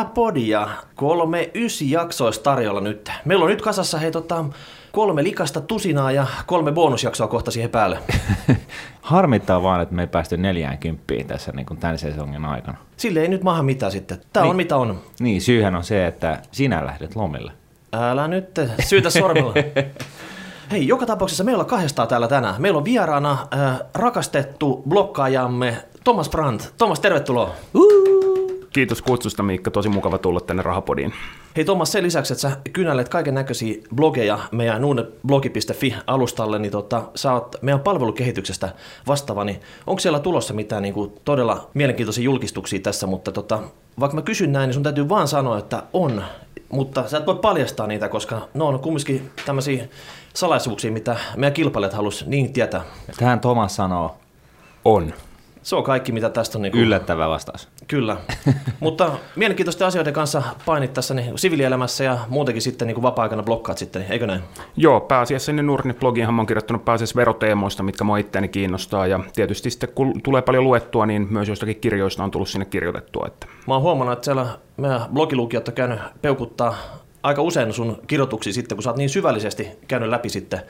Rahapodia. Kolme ysi jaksoista tarjolla nyt. Meillä on nyt kasassa hei tota, kolme likasta tusinaa ja kolme bonusjaksoa kohta siihen päälle. Harmittaa vaan, että me ei päästy 40 tässä niin kuin tämän sesongin aikana. Sille ei nyt maahan mitään sitten. Tää Niin. on mitä on. Niin, syyhän on se, että sinä lähdet lomille. Älä nyt syytä sormella. Hei, joka tapauksessa meillä on kahdestaan täällä tänään. Meillä on vieraana äh, rakastettu blokkaajamme Thomas Brandt. Thomas, tervetuloa. Kiitos kutsusta Miikka, tosi mukava tulla tänne Rahapodiin. Hei Thomas, sen lisäksi, että sä kynället kaiken näköisiä blogeja meidän nuuneblogi.fi-alustalle, niin tota, sä oot meidän palvelukehityksestä vastaava, niin onko siellä tulossa mitään niin kuin, todella mielenkiintoisia julkistuksia tässä, mutta tota, vaikka mä kysyn näin, niin sun täytyy vaan sanoa, että on, mutta sä et voi paljastaa niitä, koska ne on kumminkin tämmöisiä salaisuuksia, mitä meidän kilpailijat halus niin tietää. Tähän Thomas sanoo On. Se on kaikki, mitä tästä on. Niin kuin, yllättävä vastaus. Kyllä, mutta mielenkiintoisten asioiden kanssa painit tässä niin siviilielämässä ja muutenkin sitten niin kuin vapaa-aikana blokkaat sitten, niin eikö näin? Joo, pääasiassa ennen Nurni-blogiinhan mä oon kirjoittanut pääasiassa veroteemoista, mitkä mua itseäni kiinnostaa. Ja tietysti sitten kun tulee paljon luettua, niin myös joistakin kirjoista on tullut sinne kirjoitettua. Että Mä oon huomannut, että siellä meidän blogilukijat on käynyt peukuttaa aika usein sun kirjoituksia sitten, kun sä oot niin syvällisesti käynyt läpi sitten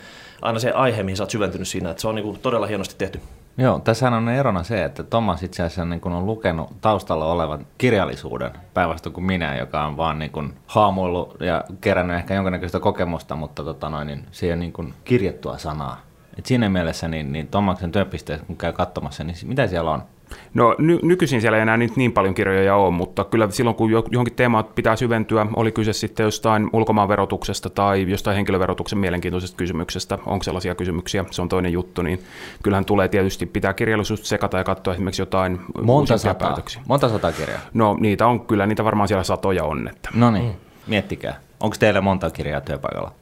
aina se aihe, mihin sä oot syventynyt siinä, että se on niin kuin todella hienosti tehty. Joo, tässä on erona se, että Thomas itse asiassa niin kuin on lukenut taustalla olevan kirjallisuuden, päinvastoin kuin minä, joka on vaan niin kuin haamuillut ja kerännyt ehkä jonkinnäköistä kokemusta, mutta tota noin, niin se ei ole niin kuin kirjattua sanaa. Et siinä mielessä niin, niin Thomaksen työpisteessä, kun käy katsomassa, niin mitä siellä on? No ny- nykyisin siellä ei enää nyt niin paljon kirjoja ole, mutta kyllä silloin kun jo- johonkin teemaan pitää syventyä, oli kyse sitten jostain ulkomaanverotuksesta tai jostain henkilöverotuksen mielenkiintoisesta kysymyksestä, onko sellaisia kysymyksiä, se on toinen juttu, niin kyllähän tulee tietysti pitää kirjallisuus sekata ja katsoa esimerkiksi jotain Monta sataa, päätöksiä. monta sataa kirjaa. No niitä on kyllä, niitä varmaan siellä satoja on. Että. No niin, miettikää. Onko teillä monta kirjaa työpaikalla?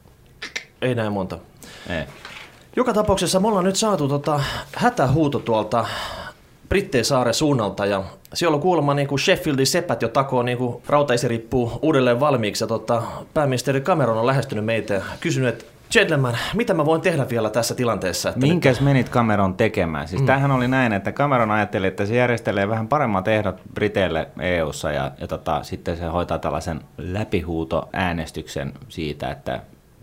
Ei näin monta. Ei. Joka tapauksessa me ollaan nyt saatu tota hätähuuto tuolta Brittein saaren suunnalta ja siellä on kuulemma niin kuin Sheffieldin sepät jo takoo niin kuin rautaisirippuu uudelleen valmiiksi ja tota, pääministeri Cameron on lähestynyt meitä ja kysynyt, että gentleman, mitä mä voin tehdä vielä tässä tilanteessa? Että Minkäs menit Cameron tekemään? Siis mm. tämähän oli näin, että Cameron ajatteli, että se järjestelee vähän paremmat ehdot Briteille EU-ssa ja, ja tota, sitten se hoitaa tällaisen läpihuutoäänestyksen siitä, että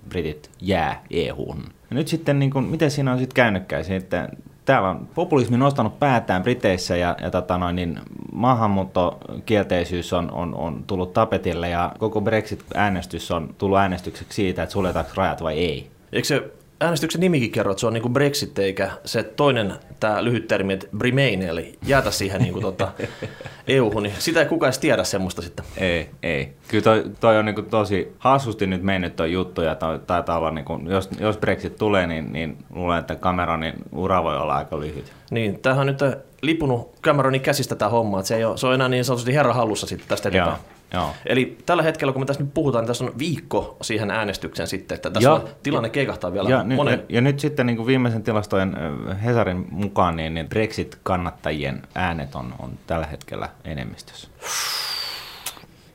Britit jää EU-hun. Ja nyt sitten, niin kuin, miten siinä on sitten käynytkään? Sitten, täällä on populismi nostanut päätään Briteissä ja, ja tota noin, niin maahanmuuttokielteisyys on, on, on tullut tapetille ja koko Brexit-äänestys on tullut äänestykseksi siitä, että suljetaanko rajat vai ei. Eikö se äänestyksen nimikin kerro, että se on niin kuin Brexit eikä se toinen tämä lyhyt termi, että Remain, eli jäätä siihen niin kuin tota EU-hun, niin sitä ei kukaan edes tiedä semmoista sitten. Ei, ei. Kyllä toi, toi on niinku tosi hassusti nyt mennyt toi juttu ja toi, taitaa olla, niinku, jos, jos Brexit tulee, niin, niin luulen, että Cameronin ura voi olla aika lyhyt. Niin, tämähän on nyt lipunut Cameronin käsistä tämä homma, että se, ei ole, se on enää niin sanotusti herra hallussa sitten tästä eteenpäin. joo. Eli tällä hetkellä, kun me tässä nyt puhutaan, niin tässä on viikko siihen äänestykseen sitten, että tässä Ja- on, tilanne keikahtaa vielä Ja, monen... ja, ja nyt sitten niin kuin viimeisen tilastojen Hesarin mukaan, niin, niin Brexit-kannattajien äänet on, on tällä hetkellä enemmistössä.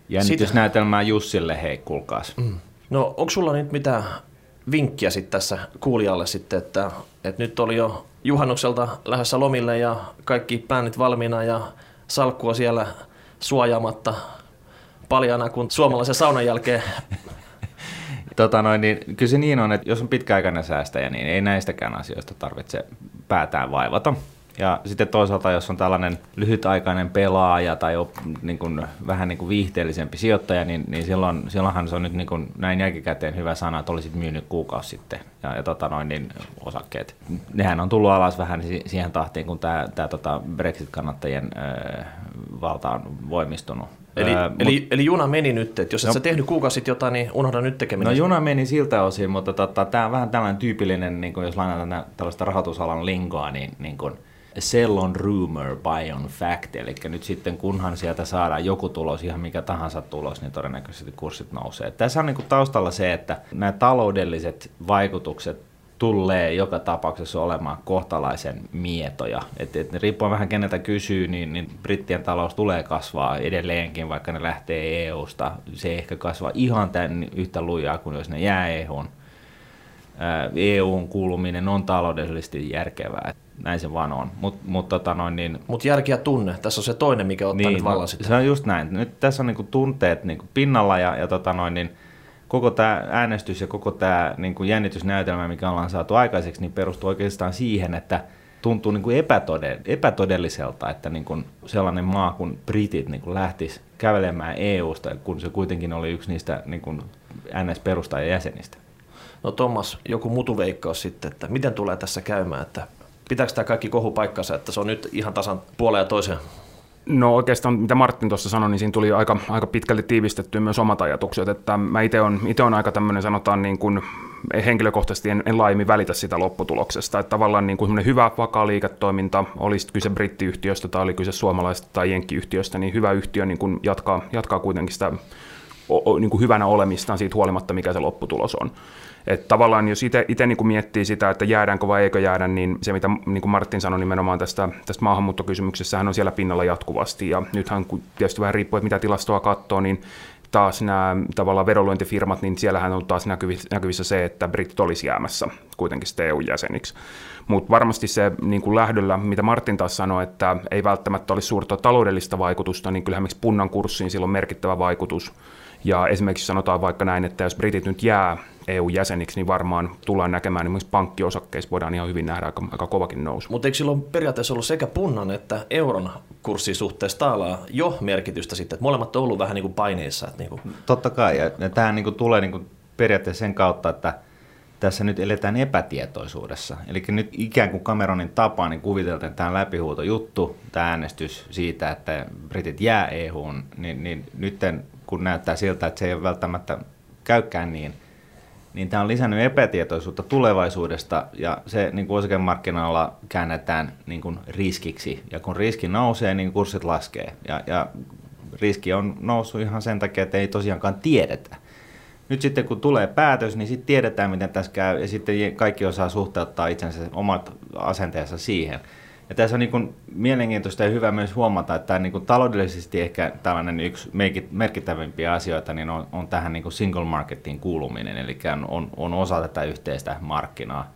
Jännitysnäytelmää Jussille, hei, kuulkaas. Mm. No, onko sulla nyt mitään vinkkiä sitten tässä kuulijalle sitten, että, että nyt oli jo juhannukselta lähdössä lomille ja kaikki päänit valmiina ja salkkua siellä suojaamatta paljana, kun suomalaisen saunan jälkeen Tota noin, niin kyllä se niin on, että jos on pitkäaikainen säästäjä, niin ei näistäkään asioista tarvitse päätään vaivata. Ja sitten toisaalta, jos on tällainen lyhytaikainen pelaaja tai op, niin kuin, vähän niin kuin viihteellisempi sijoittaja, niin, niin silloin, silloinhan se on nyt niin kuin, näin jälkikäteen hyvä sana, että olisit myynyt kuukausi sitten ja, ja tota noin, niin osakkeet. Nehän on tullut alas vähän si- siihen tahtiin, kun tämä, tämä tota Brexit-kannattajien ö, valta on voimistunut. Eli, Ö, eli, eli juna meni nyt, että jos et No. sä tehnyt kuukausi sitten jotain, niin unohda nyt tekeminen. No juna meni siltä osin, mutta tota, tämä on vähän tällainen tyypillinen, niin kuin jos lainataan tällaista rahoitusalan lingoa, niin, niin kuin sell on rumor, buy on fact. Eli nyt sitten kunhan sieltä saadaan joku tulos, ihan mikä tahansa tulos, niin todennäköisesti kurssit nousee. Tässä on niin kuin taustalla se, että nämä taloudelliset vaikutukset tulee joka tapauksessa olemaan kohtalaisen mietoja. Et, et riippuen vähän keneltä kysyy, niin, niin brittien talous tulee kasvaa edelleenkin, vaikka ne lähtee EU-sta. Se ei ehkä kasva ihan tämän yhtä lujaa kuin jos ne jää EUn. EUn kuuluminen on taloudellisesti järkevää. Näin se vaan on. Mutta mut, tota noin, niin, Mut järki ja tunne, tässä on se toinen, mikä ottaa niin, nyt vallan no, sitten. se on just näin. Nyt tässä on niinku tunteet niinku pinnalla ja, ja tota noin, niin koko tämä äänestys ja koko tämä niinku jännitysnäytelmä, mikä ollaan saatu aikaiseksi, niin perustuu oikeastaan siihen, että tuntuu niinku epätode, epätodelliselta, että niinku sellainen maa kuin Britit niinku lähtisi kävelemään EU-sta, kun se kuitenkin oli yksi niistä niinku NS-perustajajäsenistä. No Thomas, joku mutuveikkaus sitten, että miten tulee tässä käymään, että pitääkö tämä kaikki kohu paikkansa, että se on nyt ihan tasan puoleen ja toiseen? No oikeastaan, mitä Martin tuossa sanoi, niin siinä tuli aika, aika pitkälti tiivistettyä myös omat ajatukset, että mä itse on, ite on aika tämmöinen, sanotaan niin kuin, henkilökohtaisesti en, en laajemmin välitä sitä lopputuloksesta, että tavallaan niin kuin hyvä, vakaa liiketoiminta, oli kyse brittiyhtiöstä tai oli kyse suomalaisesta tai jenkkiyhtiöstä, niin hyvä yhtiö niin kuin jatkaa, jatkaa kuitenkin sitä o, o, niin kuin hyvänä olemistaan siitä huolimatta, mikä se lopputulos on. Että tavallaan jos itse niin miettii sitä, että jäädäänkö vai eikö jäädä, niin se mitä niin kuin Martin sanoi nimenomaan tästä, tästä maahanmuuttokysymyksestä, hän on siellä pinnalla jatkuvasti ja nythän kun tietysti vähän riippuu, että mitä tilastoa katsoo, niin taas nämä tavallaan vedonlyöntifirmat, niin siellähän on taas näkyvissä, se, että britit olisi jäämässä kuitenkin sitten EU-jäseniksi. Mutta varmasti se niin kuin lähdöllä, mitä Martin taas sanoi, että ei välttämättä olisi suurta taloudellista vaikutusta, niin kyllähän miksi punnan kurssiin sillä on merkittävä vaikutus. Ja esimerkiksi sanotaan vaikka näin, että jos britit nyt jää EU-jäseniksi, niin varmaan tullaan näkemään esimerkiksi pankkiosakkeissa voidaan ihan hyvin nähdä aika, aika kovakin nousu. Mutta eikö silloin periaatteessa ollut sekä punnan että euron kurssisuhteessa taalaa jo merkitystä sitten, että molemmat on ollut vähän niin kuin paineissa. Että niin kuin... Totta kai, ja, tämähän niin tulee niin periaatteessa sen kautta, että tässä nyt eletään epätietoisuudessa. Eli nyt ikään kuin Cameronin tapaan niin kuviteltiin tämä läpihuutojuttu, tämä äänestys siitä, että britit jää EU:hun, niin, niin nyt kun näyttää siltä, että se ei ole välttämättä käykään niin, niin tämä on lisännyt epätietoisuutta tulevaisuudesta ja se niin kuin osakemarkkinoilla käännetään niin kuin riskiksi. Ja kun riski nousee, niin kurssit laskee. Ja, ja riski on noussut ihan sen takia, että ei tosiaankaan tiedetä. Nyt sitten kun tulee päätös, niin sitten tiedetään, miten tässä käy, ja sitten kaikki osaa suhteuttaa itsensä omat asenteensa siihen. Ja tässä on niin mielenkiintoista ja hyvä myös huomata, että tämä niin taloudellisesti ehkä tällainen yksi merkittävimpiä asioita niin on, on tähän niin single marketin kuuluminen, eli on, on osa tätä yhteistä markkinaa.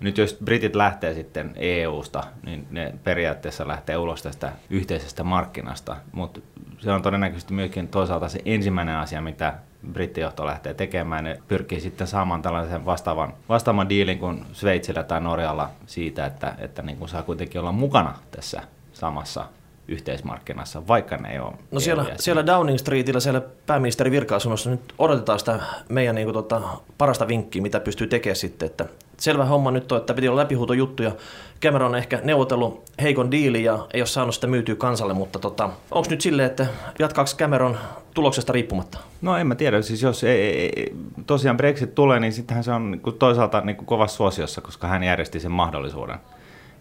Nyt jos britit lähtee sitten EU-sta, niin ne periaatteessa lähtee ulos tästä yhteisestä markkinasta, mutta se on todennäköisesti myöskin toisaalta se ensimmäinen asia, mitä brittijohto lähtee tekemään. Ne pyrkii sitten saamaan tällaisen vastaavan, vastaavan diilin kuin Sveitsillä tai Norjalla siitä, että, että niin kuin saa kuitenkin olla mukana tässä samassa yhteismarkkinassa, vaikka ne ei ole No siellä, siellä Downing Streetillä, siellä pääministeri virka nyt odotetaan sitä meidän niin kuin, tota, parasta vinkkiä, mitä pystyy tekemään sitten. Että selvä homma nyt on, että piti olla läpihuutojuttu ja Cameron on ehkä neuvotellut heikon diili ja ei ole saanut sitä myytyä kansalle, mutta tota, onko nyt silleen, että jatkaako Cameron tuloksesta riippumatta? No en mä tiedä, siis jos ei, ei, tosiaan Brexit tulee, niin sittenhän se on niin toisaalta niin kovassa suosiossa, koska hän järjesti sen mahdollisuuden.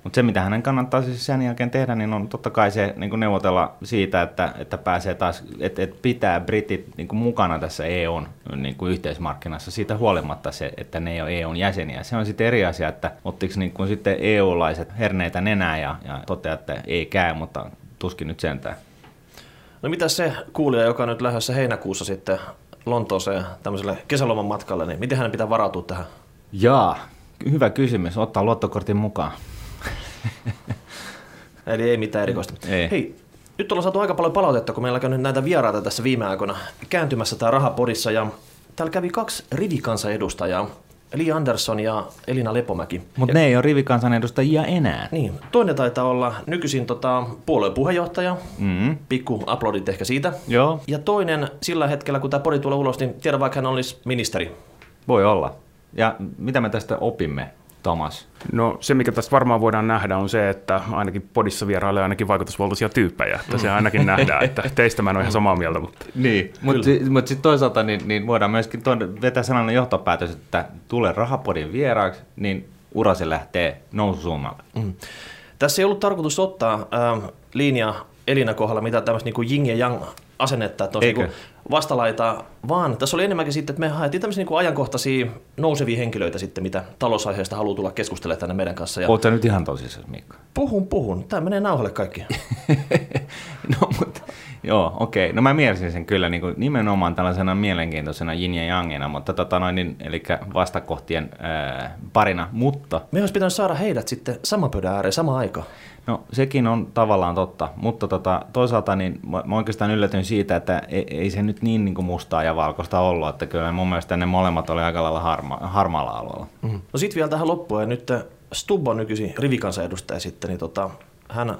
Mutta se, mitä hänen kannattaa siis sen jälkeen tehdä, niin on totta kai se niin neuvotella siitä, että, että pääsee taas, että, että pitää britit niin mukana tässä EUn niin yhteismarkkinassa siitä huolimatta se, että ne ei ole EUn jäseniä. Se on sitten eri asia, että ottiko niin sitten EU-laiset herneitä nenää ja, ja toteaa, että ei käy, mutta tuskin nyt sentään. No mitä se kuulija, joka on nyt lähdössä heinäkuussa sitten Lontooseen tämmöiselle kesäloman matkalle, niin miten hänen pitää varautua tähän? Jaa, hyvä kysymys. Ottaa luottokortin mukaan. Eli ei mitään erikoista. Ei. Hei, nyt ollaan saatu aika paljon palautetta, kun meillä on käynyt näitä vieraita tässä viime aikoina kääntymässä tämä rahapodissa. Ja täällä kävi kaksi rivikansanedustajaa, Li Andersson ja Elina Lepomäki. Mutta ne ei ole rivikansanedustajia enää. Niin, toinen taitaa olla nykyisin tota, puolueen puheenjohtaja, mm-hmm. pikku aplodit ehkä siitä. Joo. Ja toinen sillä hetkellä, kun tämä podi tulee ulos, niin tiedä vaikka hän olisi ministeri. Voi olla. Ja mitä me tästä opimme? Thomas? No se, mikä tästä varmaan voidaan nähdä, on se, että ainakin podissa vierailee ainakin vaikutusvaltaisia tyyppejä. Että se ainakin nähdään, että teistä mä en ole ihan samaa mieltä. Mutta... Niin, mutta si- mut sitten toisaalta niin, niin voidaan myöskin tuon, vetää sellainen johtopäätös, että tulee rahapodin vieraaksi, niin urasi lähtee noususuunnalle. Mm. Tässä ei ollut tarkoitus ottaa äh, linja Elina kohdalla mitä tämmöistä niin kuin ja yang asennetta, että on niin vastalaita, vaan tässä oli enemmänkin sitten, että me haettiin tämmöisiä niin ajankohtaisia nousevia henkilöitä sitten, mitä talousaiheesta haluaa tulla keskustelemaan tänne meidän kanssa. Ja Oletko nyt ihan tosissaan, Mikko? Puhun, puhun. Tämä menee nauhalle kaikki. no, Joo, okei. Okay. No mä mielisin sen kyllä niin kuin nimenomaan tällaisena mielenkiintoisena yin ja yangina, mutta tota noin, niin, eli vastakohtien ää, parina, mutta... Me olisi pitänyt saada heidät sitten saman pöydän ääreen samaan aikaan. No sekin on tavallaan totta, mutta tota, toisaalta niin mä, mä oikeastaan yllätyn siitä, että ei, ei se nyt niin, niin kuin mustaa ja valkoista ollut, että kyllä mun mielestä ne molemmat oli aika lailla harma, harmaalla alueella. Mm. No sitten vielä tähän loppuun, ja nyt Stubb on nykyisin rivikansanedustaja sitten, niin tota, hän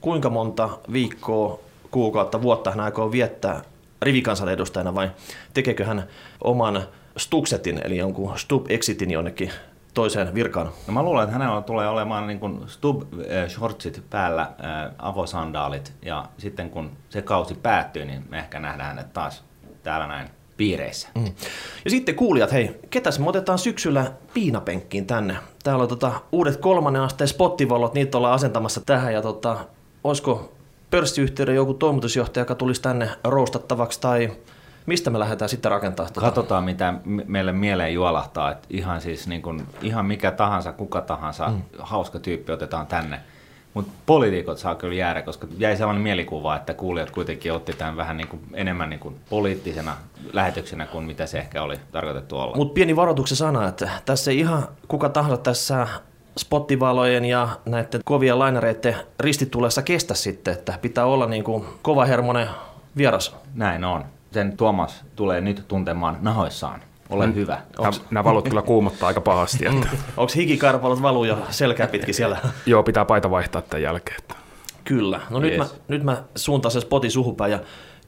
kuinka monta viikkoa, kuukautta, vuotta hän aikoo viettää rivikansanedustajana vai tekeekö hän oman Stuksetin, eli jonkun Stub-exitin jonnekin toiseen virkaan? No mä luulen, että hänellä tulee olemaan niin kuin Stub-shortsit päällä, äh, avosandaalit, ja sitten kun se kausi päättyy, niin me ehkä nähdään hänet taas täällä näin piireissä. Mm. Ja sitten kuulijat, hei, ketäs me otetaan syksyllä piinapenkkiin tänne? Täällä on tota, uudet kolmannen asteen spottivalot, niitä ollaan asentamassa tähän, ja tota, olisiko pörssiyhtiöiden joku toimitusjohtaja, joka tulisi tänne roustattavaksi, tai mistä me lähdetään sitten rakentamaan? Tuota? Katsotaan, mitä meille mieleen juolahtaa. Että ihan siis niin kuin, ihan mikä tahansa, kuka tahansa, mm. hauska tyyppi otetaan tänne. Mutta poliitikot saa kyllä jäädä, koska jäi sellainen mielikuva, että kuulijat kuitenkin otti tämän vähän niin kuin, enemmän niin kuin poliittisena lähetyksenä kuin mitä se ehkä oli tarkoitettu olla. Mutta pieni varoituksen sana, että tässä ei ihan kuka tahansa tässä spottivalojen ja näiden kovia lainareiden ristitulessa kestä sitten, että pitää olla niin kuin kovahermonen vieras. Näin on. Sen Tuomas tulee nyt tuntemaan nahoissaan. Ole mm. hyvä. Onks... Nämä valot kyllä kuumottaa aika pahasti. Että... Mm. Onko hikikarpalot valu jo selkää pitkin siellä? Joo, pitää paita vaihtaa tämän jälkeen. Että... Kyllä. No yes. nyt, mä, nyt mä suuntaan se spoti suhupäin ja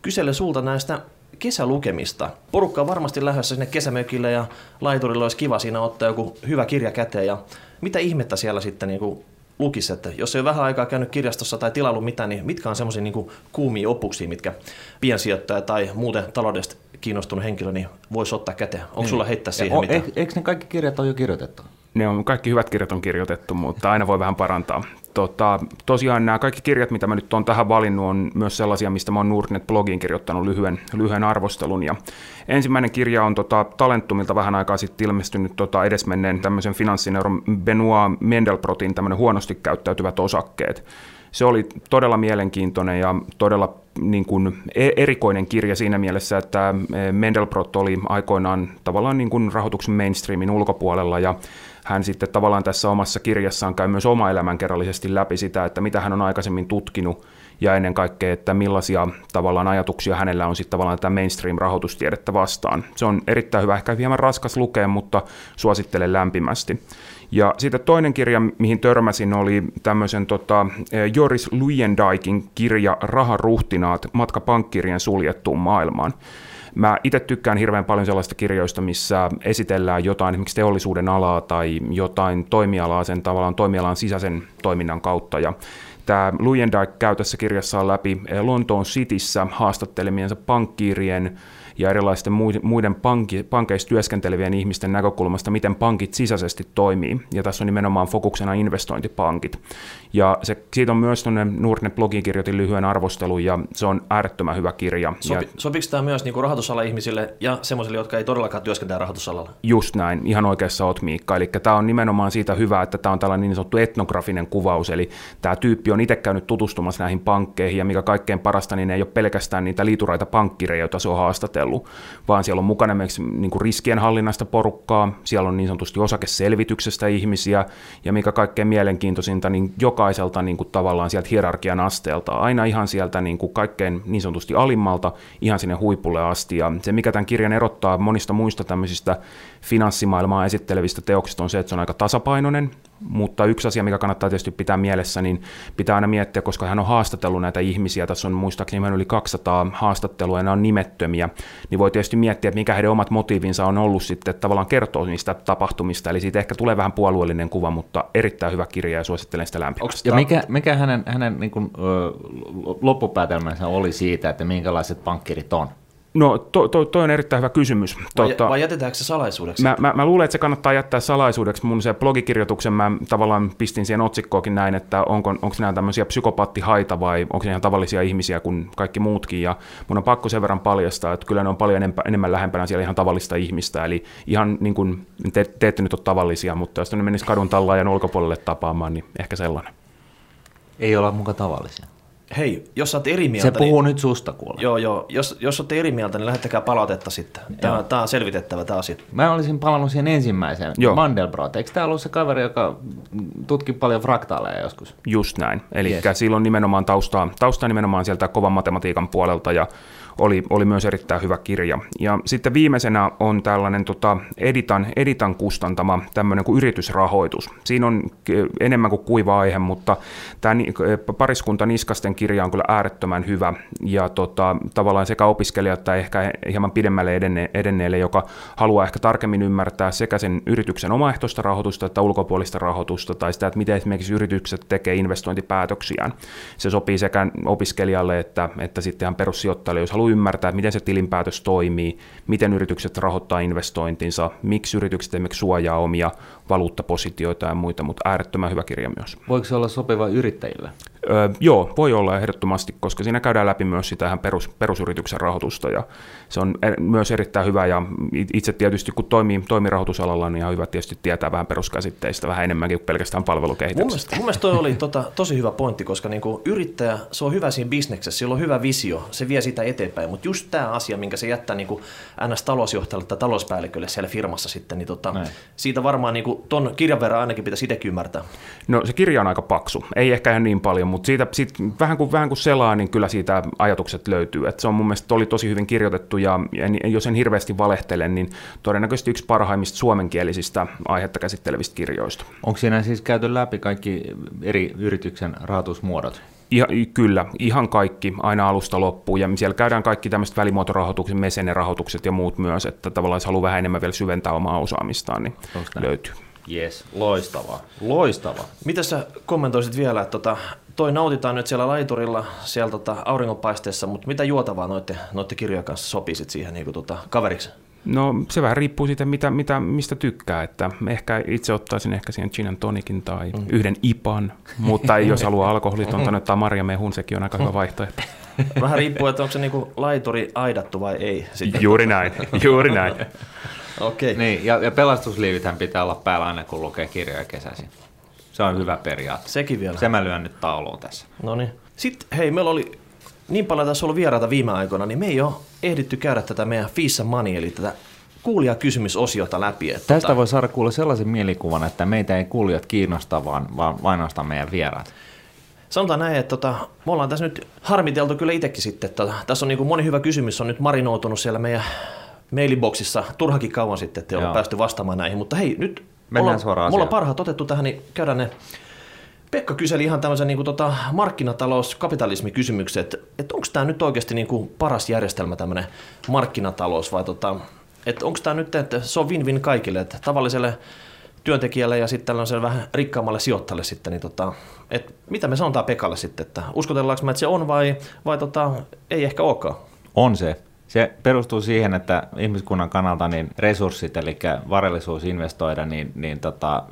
kyselen sulta näistä kesälukemista. Porukka on varmasti lähdössä sinne kesämökille ja laiturille olisi kiva siinä ottaa joku hyvä kirja käteen. Ja mitä ihmettä siellä sitten niin kuin lukisi, että jos ei ole vähän aikaa käynyt kirjastossa tai tilailu mitään, niin mitkä on semmoisia niin kuumia opuksia, mitkä piensijoittaja tai muuten taloudesta kiinnostunut henkilö niin voisi ottaa käteen? Onko niin. sulla heittää siihen mitään? Eikö ne kaikki kirjat ole jo kirjoitettu? Ne on, kaikki hyvät kirjat on kirjoitettu, mutta aina voi vähän parantaa. Tota, tosiaan nämä kaikki kirjat, mitä mä nyt olen tähän valinnut, on myös sellaisia, mistä mä oon Nordnet-blogiin kirjoittanut lyhyen, lyhyen arvostelun. Ja ensimmäinen kirja on tota, Talentumilta vähän aikaa sitten ilmestynyt tota, edesmenneen tämmöisen finanssineuron Benoit Mendelbrotin tämmöinen huonosti käyttäytyvät osakkeet. Se oli todella mielenkiintoinen ja todella niin kuin e-, erikoinen kirja siinä mielessä, että Mendelbrot oli aikoinaan tavallaan niin kuin rahoituksen mainstreamin ulkopuolella ja hän sitten tavallaan tässä omassa kirjassaan käy myös oma elämänkerrallisesti läpi sitä, että mitä hän on aikaisemmin tutkinut ja ennen kaikkea, että millaisia tavallaan ajatuksia hänellä on sitten tavallaan tätä mainstream-rahoitustiedettä vastaan. Se on erittäin hyvä, ehkä hieman raskas lukea, mutta suosittelen lämpimästi. Ja sitten toinen kirja, mihin törmäsin, oli tämmöisen tota, Joris Luyendijkin kirja Raharuhtinaat, matka pankkirien suljettuun maailmaan. Mä itse tykkään hirveän paljon sellaista kirjoista, missä esitellään jotain esimerkiksi teollisuuden alaa tai jotain toimialaa sen tavallaan toimialan sisäisen toiminnan kautta. Ja tämä Luyendijk käy tässä kirjassaan läpi Lontoon Cityssä haastattelemiensa pankkiirien ja erilaisten muiden pankki, pankeissa työskentelevien ihmisten näkökulmasta, miten pankit sisäisesti toimii. Ja tässä on nimenomaan fokuksena investointipankit. Ja se, siitä on myös tuonne Nordnet-blogiin kirjoitin lyhyen arvostelun, ja se on äärettömän hyvä kirja. Sopi, ja, sopiiko tämä myös niin rahoitusala ihmisille ja semmoisille, jotka ei todellakaan työskentele rahoitusalalla? Just näin, ihan oikeassa oot Miikka. Eli tämä on nimenomaan siitä hyvä, että tämä on tällainen niin sanottu etnografinen kuvaus, eli tämä tyyppi on itse käynyt tutustumassa näihin pankkeihin, ja mikä kaikkein parasta, niin ne ei ole pelkästään niitä liituraita pankkireja, joita se on haastatellut, vaan siellä on mukana myös niin kuin riskien hallinnasta porukkaa, siellä on niin sanotusti osakeselvityksestä ihmisiä, ja mikä kaikkein mielenkiintoisinta, niin joka jokaiselta niin kuin tavallaan sieltä hierarkian asteelta, aina ihan sieltä niin kuin kaikkein niin sanotusti alimmalta ihan sinne huipulle asti. Ja se, mikä tämän kirjan erottaa monista muista tämmöisistä finanssimaailmaa esittelevistä teoksista on se, että se on aika tasapainoinen, mutta yksi asia, mikä kannattaa tietysti pitää mielessä, niin pitää aina miettiä, koska hän on haastatellut näitä ihmisiä, tässä on muistaakseni yli 200 haastattelua ja nämä on nimettömiä, niin voi tietysti miettiä, että mikä heidän omat motiivinsa on ollut sitten, että tavallaan kertoo niistä tapahtumista, eli siitä ehkä tulee vähän puolueellinen kuva, mutta erittäin hyvä kirja ja suosittelen sitä lämpimästi. Ja mikä, mikä hänen, hänen niin kuin, ö, loppupäätelmänsä oli siitä, että minkälaiset pankkirit on? No, to, to, toi on erittäin hyvä kysymys. Vai, tota, vai jätetäänkö se salaisuudeksi? Mä, mä, mä luulen, että se kannattaa jättää salaisuudeksi. Mun se blogikirjoituksen mä tavallaan pistin siihen otsikkoakin näin, että onko, onko nämä tämmöisiä psykopaattihaita vai onko ne ihan tavallisia ihmisiä kuin kaikki muutkin. Ja mun on pakko sen verran paljastaa, että kyllä ne on paljon enemmän, enemmän lähempänä siellä ihan tavallista ihmistä. Eli ihan niin kuin, te, te ette nyt ole tavallisia, mutta jos ne menisi kadun tallaajan ulkopuolelle tapaamaan, niin ehkä sellainen. Ei olla mukaan tavallisia. Hei, jos olet eri mieltä... Se puhuu niin, nyt susta kuule. Joo, joo. Jos, jos olette eri mieltä, niin lähettäkää palautetta sitten. Tämä, tämä on selvitettävä tämä asia. Mä olisin palannut siihen ensimmäiseen, joo. Mandelbrot. Eikö tämä ollut se kaveri, joka tutki paljon fraktaaleja joskus? Just näin. Eli yes. silloin nimenomaan taustaa, taustaa nimenomaan sieltä kovan matematiikan puolelta ja oli, oli myös erittäin hyvä kirja. Ja sitten viimeisenä on tällainen tota, Editan, Editan kustantama tämmöinen kuin yritysrahoitus. Siinä on enemmän kuin kuiva aihe, mutta tämä pariskunta Niskasten kirja on kyllä äärettömän hyvä ja tota, tavallaan sekä opiskelijat että ehkä hieman pidemmälle edenne, edenneelle, joka haluaa ehkä tarkemmin ymmärtää sekä sen yrityksen omaehtoista rahoitusta että ulkopuolista rahoitusta tai sitä, että miten esimerkiksi yritykset tekee investointipäätöksiään. Se sopii sekä opiskelijalle että, että sitten ihan perussijoittajalle, jos haluaa haluaa ymmärtää, miten se tilinpäätös toimii, miten yritykset rahoittaa investointinsa, miksi yritykset esimerkiksi suojaa omia valuuttapositioita ja muita, mutta äärettömän hyvä kirja myös. Voiko se olla sopiva yrittäjille? Öö, joo, voi olla ehdottomasti, koska siinä käydään läpi myös sitä ihan perus, perusyrityksen rahoitusta ja se on er, myös erittäin hyvä ja itse tietysti kun toimii, toimii rahoitusalalla, niin ihan hyvä tietysti tietää vähän peruskäsitteistä vähän enemmänkin kuin pelkästään palvelukehityksestä. Mun mielestä, mun mielestä toi oli tota, tosi hyvä pointti, koska niinku yrittäjä, se on hyvä siinä bisneksessä, sillä on hyvä visio, se vie sitä eteenpäin, mutta just tämä asia, minkä se jättää niinku NS-talousjohtajalle tai talouspäällikölle siellä firmassa sitten, niin tota, siitä varmaan niinku ton kirjan verran ainakin pitäisi itsekin ymmärtää. No se kirja on aika paksu, ei ehkä ihan niin paljon, mutta siitä, siitä vähän, kuin, vähän kuin selaa, niin kyllä siitä ajatukset löytyy. Et se on mun mielestä oli tosi hyvin kirjoitettu ja jos en hirveästi valehtele, niin todennäköisesti yksi parhaimmista suomenkielisistä aihetta käsittelevistä kirjoista. Onko siinä siis käyty läpi kaikki eri yrityksen rahoitusmuodot? Ja, kyllä, ihan kaikki aina alusta loppuun. Ja siellä käydään kaikki tämmöiset välimuotorahoitukset, mesenerahoitukset ja muut myös, että tavallaan jos haluaa vähän enemmän vielä syventää omaa osaamistaan, niin löytyy. Yes, loistavaa, loistavaa. Mitä sä kommentoisit vielä, että tota, toi nautitaan nyt siellä laiturilla siellä tota, auringonpaisteessa, mutta mitä juotavaa noitte, noitte kirjojen kanssa sopisit siihen niin kuin, tota, kaveriksi? No se vähän riippuu siitä, mitä, mitä, mistä tykkää, että ehkä itse ottaisin ehkä siihen gin tonikin tai mm. yhden ipan, mutta jos haluaa alkoholitonta, mm. tai Maria Mehun, sekin on aika hyvä vaihtoehto. Vähän riippuu, että onko se niinku laituri aidattu vai ei. Sitten. Juuri näin, juuri näin. Okei. Niin, ja, ja pelastusliivithän pitää olla päällä aina, kun lukee kirjoja kesäisin. Se on hyvä periaate. Sekin vielä. Se mä lyön nyt tauluun tässä. No niin. Sitten hei, meillä oli niin paljon tässä ollut vieraita viime aikoina, niin me ei ole ehditty käydä tätä meidän Fissa Money, eli tätä kuulijakysymysosiota läpi. Että Tästä tota... voi saada kuulla sellaisen mielikuvan, että meitä ei kuulijat kiinnosta, vaan, vaan ainoastaan meidän vieraat. Sanotaan näin, että tota, me ollaan tässä nyt harmiteltu kyllä itsekin sitten. Että tässä on niin kuin moni hyvä kysymys, on nyt marinoutunut siellä meidän mailiboksissa turhakin kauan sitten, että ei ole päästy vastaamaan näihin. Mutta hei, nyt Mennään mulla, suoraan mulla on parhaat otettu tähän, niin käydään ne. Pekka kyseli ihan tämmöisen niin kuin, tota, markkinatalous, kapitalismikysymykset, että onko tämä nyt oikeasti niin kuin, paras järjestelmä tämmöinen markkinatalous vai tota, että onko tämä nyt, että se on win-win kaikille, että tavalliselle työntekijälle ja sitten tällaiselle vähän rikkaammalle sijoittajalle sitten, niin tota, että mitä me sanotaan Pekalle sitten, että uskotellaanko me, että se on vai, vai tota, ei ehkä olekaan? On se. Se perustuu siihen, että ihmiskunnan kannalta niin resurssit, eli varallisuus investoida, niin, niin tota,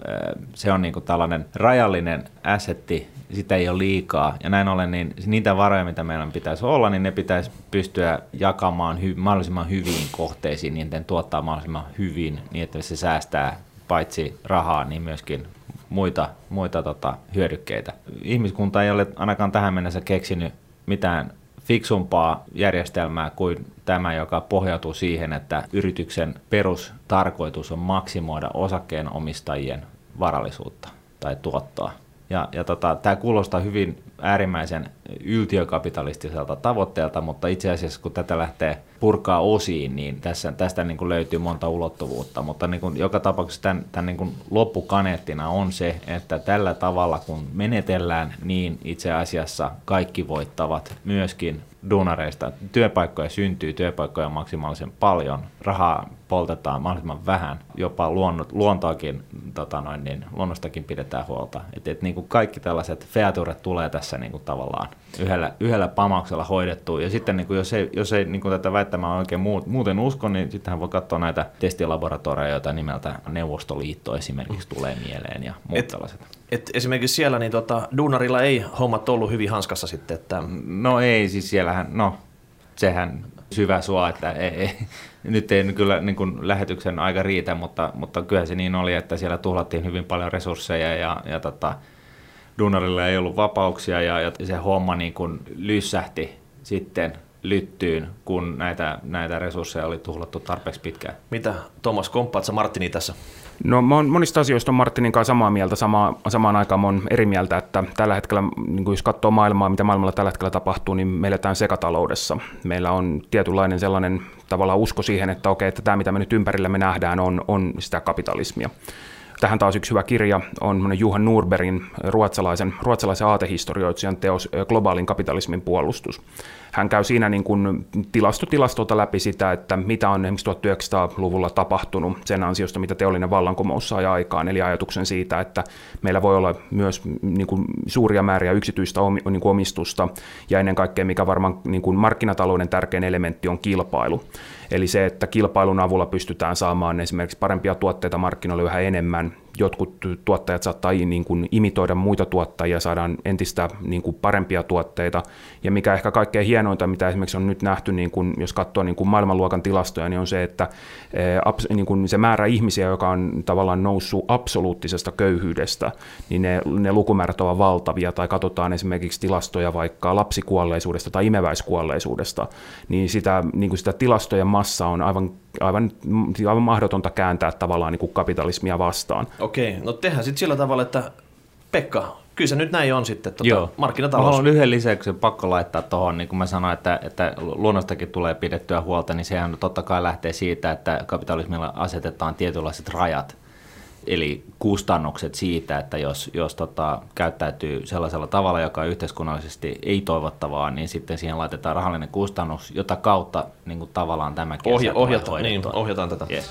se on niin kuin tällainen rajallinen assetti, sitä ei ole liikaa. Ja näin ollen niin niitä varoja, mitä meillä pitäisi olla, niin ne pitäisi pystyä jakamaan hy- mahdollisimman hyviin kohteisiin, niiden tuottaa mahdollisimman hyvin, niin että se säästää paitsi rahaa, niin myöskin muita, muita tota, hyödykkeitä. Ihmiskunta ei ole ainakaan tähän mennessä keksinyt mitään fiksumpaa järjestelmää kuin tämä, joka pohjautuu siihen, että yrityksen perustarkoitus on maksimoida osakkeenomistajien varallisuutta tai tuottoa. Ja, ja tota, tämä kuulostaa hyvin äärimmäisen yltiökapitalistiselta tavoitteelta, mutta itse asiassa kun tätä lähtee purkaa osiin, niin tässä, tästä niin kuin löytyy monta ulottuvuutta. Mutta niin kuin joka tapauksessa tämän, tämän niin kuin loppukaneettina on se, että tällä tavalla kun menetellään, niin itse asiassa kaikki voittavat myöskin duunareista. Työpaikkoja syntyy, työpaikkoja on maksimaalisen paljon, rahaa poltetaan mahdollisimman vähän, jopa luonnot, luontoakin, tota noin, niin, luonnostakin pidetään huolta. Et, et, niin kuin kaikki tällaiset featuret tulee tässä niin kuin tavallaan yhdellä, yhdellä pamauksella hoidettu. Ja sitten niin kuin jos ei, jos ei niin kuin tätä väittämää oikein muuten usko, niin sittenhän voi katsoa näitä testilaboratorioita, joita nimeltä Neuvostoliitto esimerkiksi tulee mieleen ja muut et, tällaiset. Et esimerkiksi siellä niin tota, Duunarilla ei hommat ollut hyvin hanskassa sitten? Että... No ei, siis siellähän, no sehän syvä sua, että ei, ei, nyt ei kyllä niin kuin lähetyksen aika riitä, mutta, mutta kyllä se niin oli, että siellä tuhlattiin hyvin paljon resursseja ja, ja tota, duunarilla ei ollut vapauksia ja, ja se homma niin kuin lyssähti sitten lyttyyn, kun näitä, näitä resursseja oli tuhlattu tarpeeksi pitkään. Mitä Thomas komppaat sä Martini tässä? No mä monista asioista on Martinin kanssa samaa mieltä, sama, samaan aikaan on eri mieltä, että tällä hetkellä, niin jos katsoo maailmaa, mitä maailmalla tällä hetkellä tapahtuu, niin me eletään sekataloudessa. Meillä on tietynlainen sellainen tavallaan usko siihen, että okei, että tämä mitä me nyt ympärillämme nähdään on, on sitä kapitalismia. Tähän taas yksi hyvä kirja on Juhan Nurberin ruotsalaisen, ruotsalaisen aatehistorioitsijan teos Globaalin kapitalismin puolustus. Hän käy siinä niin kuin tilastotilastolta läpi sitä, että mitä on esimerkiksi 1900-luvulla tapahtunut sen ansiosta, mitä teollinen vallankumous sai aikaan, eli ajatuksen siitä, että meillä voi olla myös niin kuin suuria määriä yksityistä niin kuin omistusta, ja ennen kaikkea mikä varmaan niin kuin markkinatalouden tärkein elementti on kilpailu. Eli se, että kilpailun avulla pystytään saamaan esimerkiksi parempia tuotteita markkinoille yhä enemmän. Jotkut tuottajat saattaa niin kuin imitoida muita tuottajia, saadaan entistä niin kuin parempia tuotteita. Ja mikä ehkä kaikkein hienointa, mitä esimerkiksi on nyt nähty, niin kuin, jos katsoo niin kuin maailmanluokan tilastoja, niin on se, että eh, niin kuin se määrä ihmisiä, joka on tavallaan noussut absoluuttisesta köyhyydestä, niin ne, ne lukumäärät ovat valtavia. Tai katsotaan esimerkiksi tilastoja vaikka lapsikuolleisuudesta tai imeväiskuolleisuudesta, niin sitä, niin kuin sitä tilastojen massa on aivan, aivan, aivan mahdotonta kääntää tavallaan niin kuin kapitalismia vastaan. Okei, no tehdään sitten sillä tavalla, että Pekka, kyllä se nyt näin on sitten, tuota, Joo. markkinatalous. Mä haluan yhden lisäksi pakko laittaa tuohon, niin kuin mä sanoin, että, että luonnostakin tulee pidettyä huolta, niin sehän totta kai lähtee siitä, että kapitalismilla asetetaan tietynlaiset rajat eli kustannukset siitä, että jos, jos tota, käyttäytyy sellaisella tavalla, joka on yhteiskunnallisesti ei toivottavaa, niin sitten siihen laitetaan rahallinen kustannus, jota kautta niin kuin tavallaan tämäkin Ohja, ohjataan, niin, ohjataan tätä. Yes.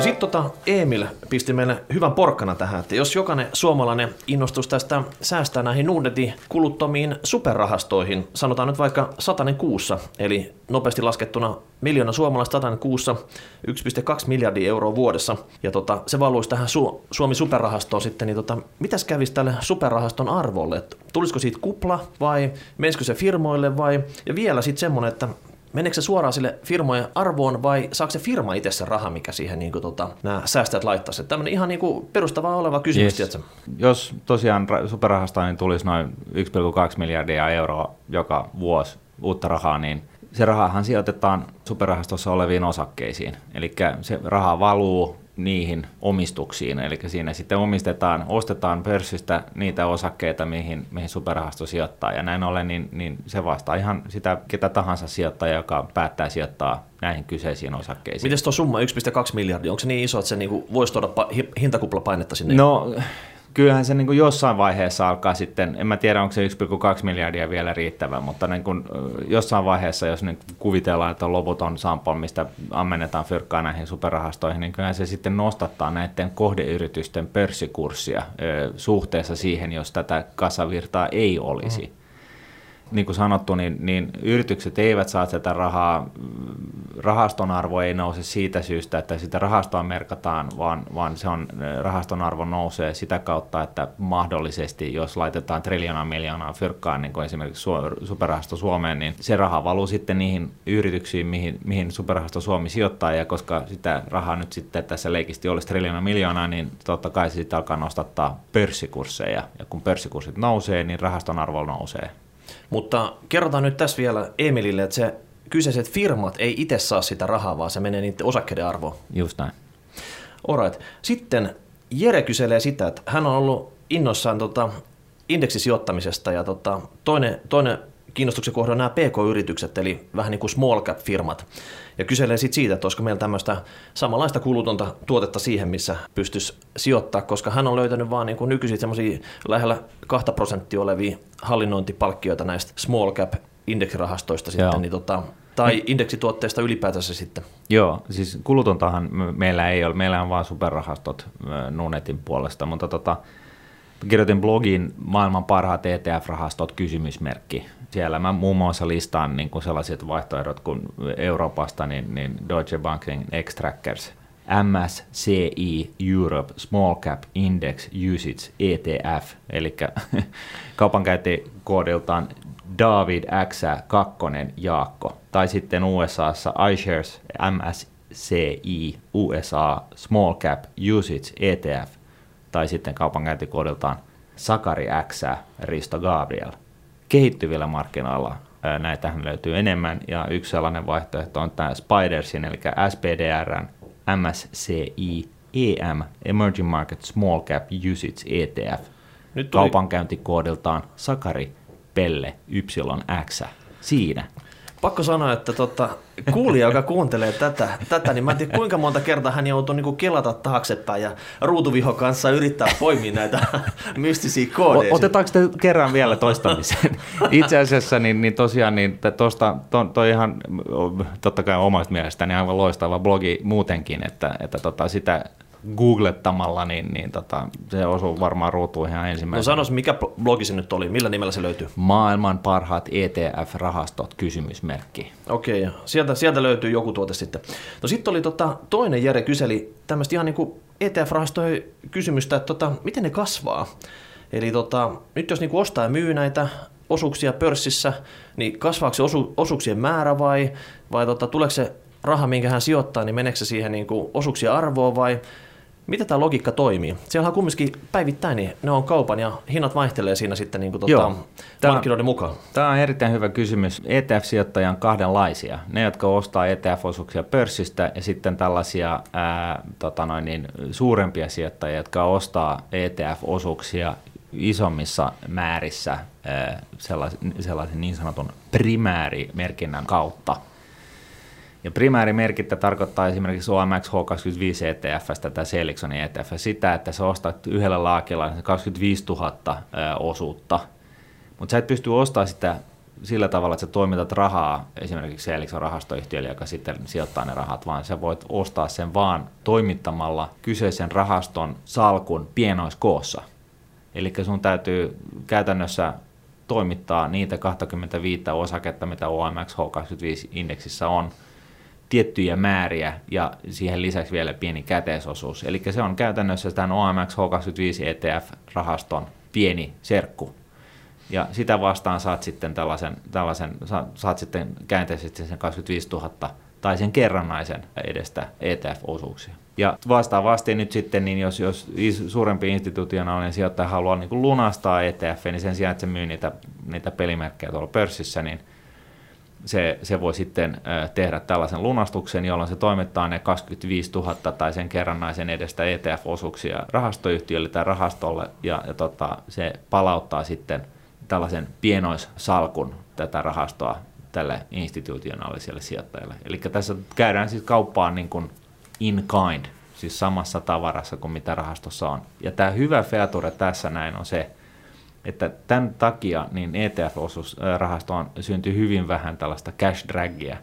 No sitten tota Emil pisti meille hyvän porkkana tähän, että jos jokainen suomalainen innostus tästä säästää näihin Nordetin kuluttomiin superrahastoihin, sanotaan nyt vaikka satanen kuussa, eli nopeasti laskettuna miljoona suomalaista satanen kuussa, 1,2 miljardia euroa vuodessa, ja tota, se valuisi tähän Su- Suomi superrahastoon sitten, niin tota, mitäs kävisi tälle superrahaston arvolle? Et tulisiko siitä kupla vai menisikö se firmoille vai, ja vielä sitten semmoinen, että meneekö se suoraan sille firmojen arvoon vai saako se firma itse se raha, mikä siihen niin kuin, tota, nämä säästäjät laittaisi? Tämmöinen ihan niin kuin perustavaa oleva kysymys. Yes. Jos tosiaan superrahasta niin tulisi noin 1,2 miljardia euroa joka vuosi uutta rahaa, niin se rahahan sijoitetaan superrahastossa oleviin osakkeisiin. Eli se raha valuu niihin omistuksiin. Eli siinä sitten omistetaan, ostetaan pörssistä niitä osakkeita, mihin, mihin superrahasto sijoittaa. Ja näin ollen niin, niin se vastaa ihan sitä ketä tahansa sijoittaja, joka päättää sijoittaa näihin kyseisiin osakkeisiin. Miten tuo summa 1,2 miljardia, onko se niin iso, että se niinku voisi tuoda hintakuplapainetta sinne? No kyllähän se niin kuin jossain vaiheessa alkaa sitten, en mä tiedä onko se 1,2 miljardia vielä riittävä, mutta niin kuin jossain vaiheessa, jos nyt kuvitellaan, että on loputon sampo, mistä ammennetaan fyrkkaa näihin superrahastoihin, niin kyllähän se sitten nostattaa näiden kohdeyritysten pörssikurssia suhteessa siihen, jos tätä kasavirtaa ei olisi. Mm niin kuin sanottu, niin, niin yritykset eivät saa sitä rahaa, rahaston arvo ei nouse siitä syystä, että sitä rahastoa merkataan, vaan, vaan se on, rahaston arvo nousee sitä kautta, että mahdollisesti, jos laitetaan triljoonaa miljoonaa fyrkkaan, niin kuin esimerkiksi Superrahasto Suomeen, niin se raha valuu sitten niihin yrityksiin, mihin, mihin Superrahasto Suomi sijoittaa, ja koska sitä rahaa nyt sitten tässä leikisti olisi triljoonaa miljoonaa, niin totta kai se sitten alkaa nostattaa pörssikursseja, ja kun pörssikurssit nousee, niin rahaston arvo nousee. Mutta kerrotaan nyt tässä vielä Emilille, että se kyseiset firmat ei itse saa sitä rahaa, vaan se menee niiden osakkeiden arvoon. Just näin. Alright. Sitten Jere kyselee sitä, että hän on ollut innoissaan tota, indeksisijoittamisesta ja tota, toinen, toinen kiinnostuksen kohde on nämä PK-yritykset, eli vähän niin kuin small cap-firmat. Ja kyselee sitten siitä, että olisiko meillä tämmöistä samanlaista kulutonta tuotetta siihen, missä pystyisi sijoittaa, koska hän on löytänyt vaan niin kuin nykyisin semmoisia lähellä 2 prosenttia olevia hallinnointipalkkioita näistä small cap indeksirahastoista sitten, niin tota, tai indeksituotteista ylipäätänsä sitten. Joo, siis kulutontahan meillä ei ole, meillä on vain superrahastot Nunetin puolesta, mutta tota, kirjoitin blogin maailman parhaat ETF-rahastot kysymysmerkki. Siellä mä muun muassa listaan niin kuin sellaiset vaihtoehdot kuin Euroopasta, niin, niin Deutsche Bankin X-Trackers, MSCI Europe Small Cap Index Usage ETF, eli kaupankäyntikoodiltaan David X2 Jaakko, tai sitten USAssa iShares MSCI USA Small Cap Usage ETF – tai sitten kaupankäyntikoodiltaan Sakari X, Risto Gabriel. Kehittyvillä markkinoilla näitähän löytyy enemmän, ja yksi sellainen vaihtoehto on tämä Spidersin, eli SPDR, MSCI, EM, Emerging Market Small Cap Usage ETF, Nyt tuli... kaupankäyntikoodiltaan Sakari Pelle YX. Siinä pakko sanoa, että tota, kuulija, joka kuuntelee tätä, tätä, niin mä en tiedä kuinka monta kertaa hän joutuu niin kelata taaksepäin ja ruutuviho kanssa yrittää poimia näitä mystisiä koodeja. Otetaanko te kerran vielä toistamiseen? Itse asiassa niin, niin tosiaan niin tosta, to, toi ihan totta kai omasta mielestäni aivan loistava blogi muutenkin, että, että tota, sitä googlettamalla, niin, niin tota, se osuu varmaan ruutuun ihan ensimmäisenä. No sanos, mikä blogi se nyt oli? Millä nimellä se löytyy? Maailman parhaat ETF-rahastot, kysymysmerkki. Okei, okay, sieltä, sieltä löytyy joku tuote sitten. No sitten oli tota, toinen Jere kyseli tämmöistä ihan niin kuin ETF-rahastojen kysymystä, että tota, miten ne kasvaa. Eli tota, nyt jos niin kuin ostaa ja myy näitä osuuksia pörssissä, niin kasvaako se osu, osuuksien määrä vai, vai tota, tuleeko se raha, minkä hän sijoittaa, niin meneekö se siihen niin kuin osuuksien arvoon vai Miten tämä logiikka toimii? Siellä on kumminkin päivittäin, niin ne on kaupan ja hinnat vaihtelee siinä sitten niin kuin tuota, markkinoiden mukaan. Tämä on erittäin hyvä kysymys. ETF-sijoittajia on kahdenlaisia. Ne, jotka ostaa ETF-osuuksia pörssistä ja sitten tällaisia ää, tota noin, niin, suurempia sijoittajia, jotka ostaa ETF-osuuksia isommissa määrissä ää, sellaisen, sellaisen niin sanotun primäärimerkinnän kautta – ja primäärimerkittä tarkoittaa esimerkiksi OMX H25 ETFstä tai Selixonin ETF sitä, että sä ostat yhdellä laakilla 25 000 osuutta, mutta sä et pysty ostamaan sitä sillä tavalla, että sä toimitat rahaa esimerkiksi Selixon rahastoyhtiölle, joka sitten sijoittaa ne rahat, vaan sä voit ostaa sen vaan toimittamalla kyseisen rahaston salkun pienoiskoossa. Eli sun täytyy käytännössä toimittaa niitä 25 osaketta, mitä OMX H25-indeksissä on – tiettyjä määriä ja siihen lisäksi vielä pieni käteisosuus. Eli se on käytännössä tämän OMX H25 ETF-rahaston pieni serkku. Ja sitä vastaan saat sitten tällaisen, tällaisen saat sitten käänteisesti sen 25 000 tai sen kerrannaisen edestä ETF-osuuksia. Ja vastaavasti nyt sitten, niin jos, jos suurempi institutionaalinen sijoittaja haluaa niin kuin lunastaa ETF, niin sen sijaan, että se myy niitä, niitä pelimerkkejä tuolla pörssissä, niin se, se voi sitten tehdä tällaisen lunastuksen, jolloin se toimittaa ne 25 000 tai sen kerrannaisen edestä ETF-osuuksia rahastoyhtiölle tai rahastolle, ja, ja tota, se palauttaa sitten tällaisen pienoissalkun tätä rahastoa tälle institutionaaliselle sijoittajalle. Eli tässä käydään siis kauppaan niin kuin in kind, siis samassa tavarassa kuin mitä rahastossa on. Ja tämä hyvä feature tässä näin on se, että tämän takia niin ETF-osuusrahastoon syntyy hyvin vähän tällaista cash dragia.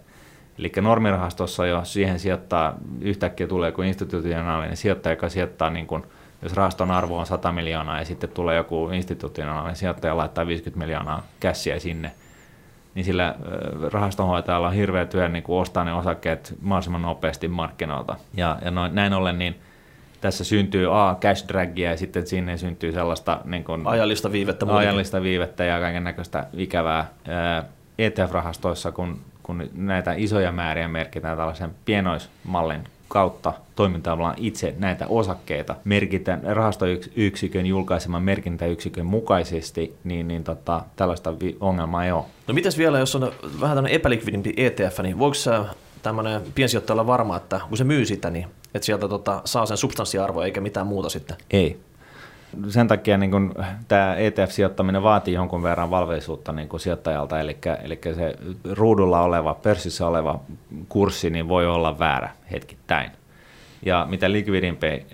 Eli normirahastossa jo siihen sijoittaa, yhtäkkiä tulee kuin institutionaalinen sijoittaja, joka sijoittaa niin kuin, jos rahaston arvo on 100 miljoonaa ja sitten tulee joku institutionaalinen sijoittaja laittaa 50 miljoonaa kässiä sinne, niin sillä rahastonhoitajalla on hirveä työ niin kuin ostaa ne osakkeet mahdollisimman nopeasti markkinoilta. Ja, ja noin, näin ollen niin tässä syntyy A, cash dragia ja sitten sinne syntyy sellaista niin kuin, ajallista viivettä, ajallista viivettä ja kaiken näköistä ikävää ETF-rahastoissa, kun, kun näitä isoja määriä merkitään tällaisen pienoismallin kautta toimintaa itse näitä osakkeita merkitään rahastoyksikön julkaiseman merkintäyksikön mukaisesti, niin, niin tota, tällaista ongelmaa ei ole. No mitäs vielä, jos on vähän tämmöinen epälikvidimpi ETF, niin voiko tämmöinen piensijoittaja olla varma, että kun se myy sitä, niin että sieltä tota, saa sen substanssiarvo eikä mitään muuta sitten? Ei. Sen takia niin kun, tämä ETF-sijoittaminen vaatii jonkun verran valveisuutta niin kun sijoittajalta, eli, eli se ruudulla oleva, pörssissä oleva kurssi niin voi olla väärä hetkittäin. Ja mitä likvidimpi eh,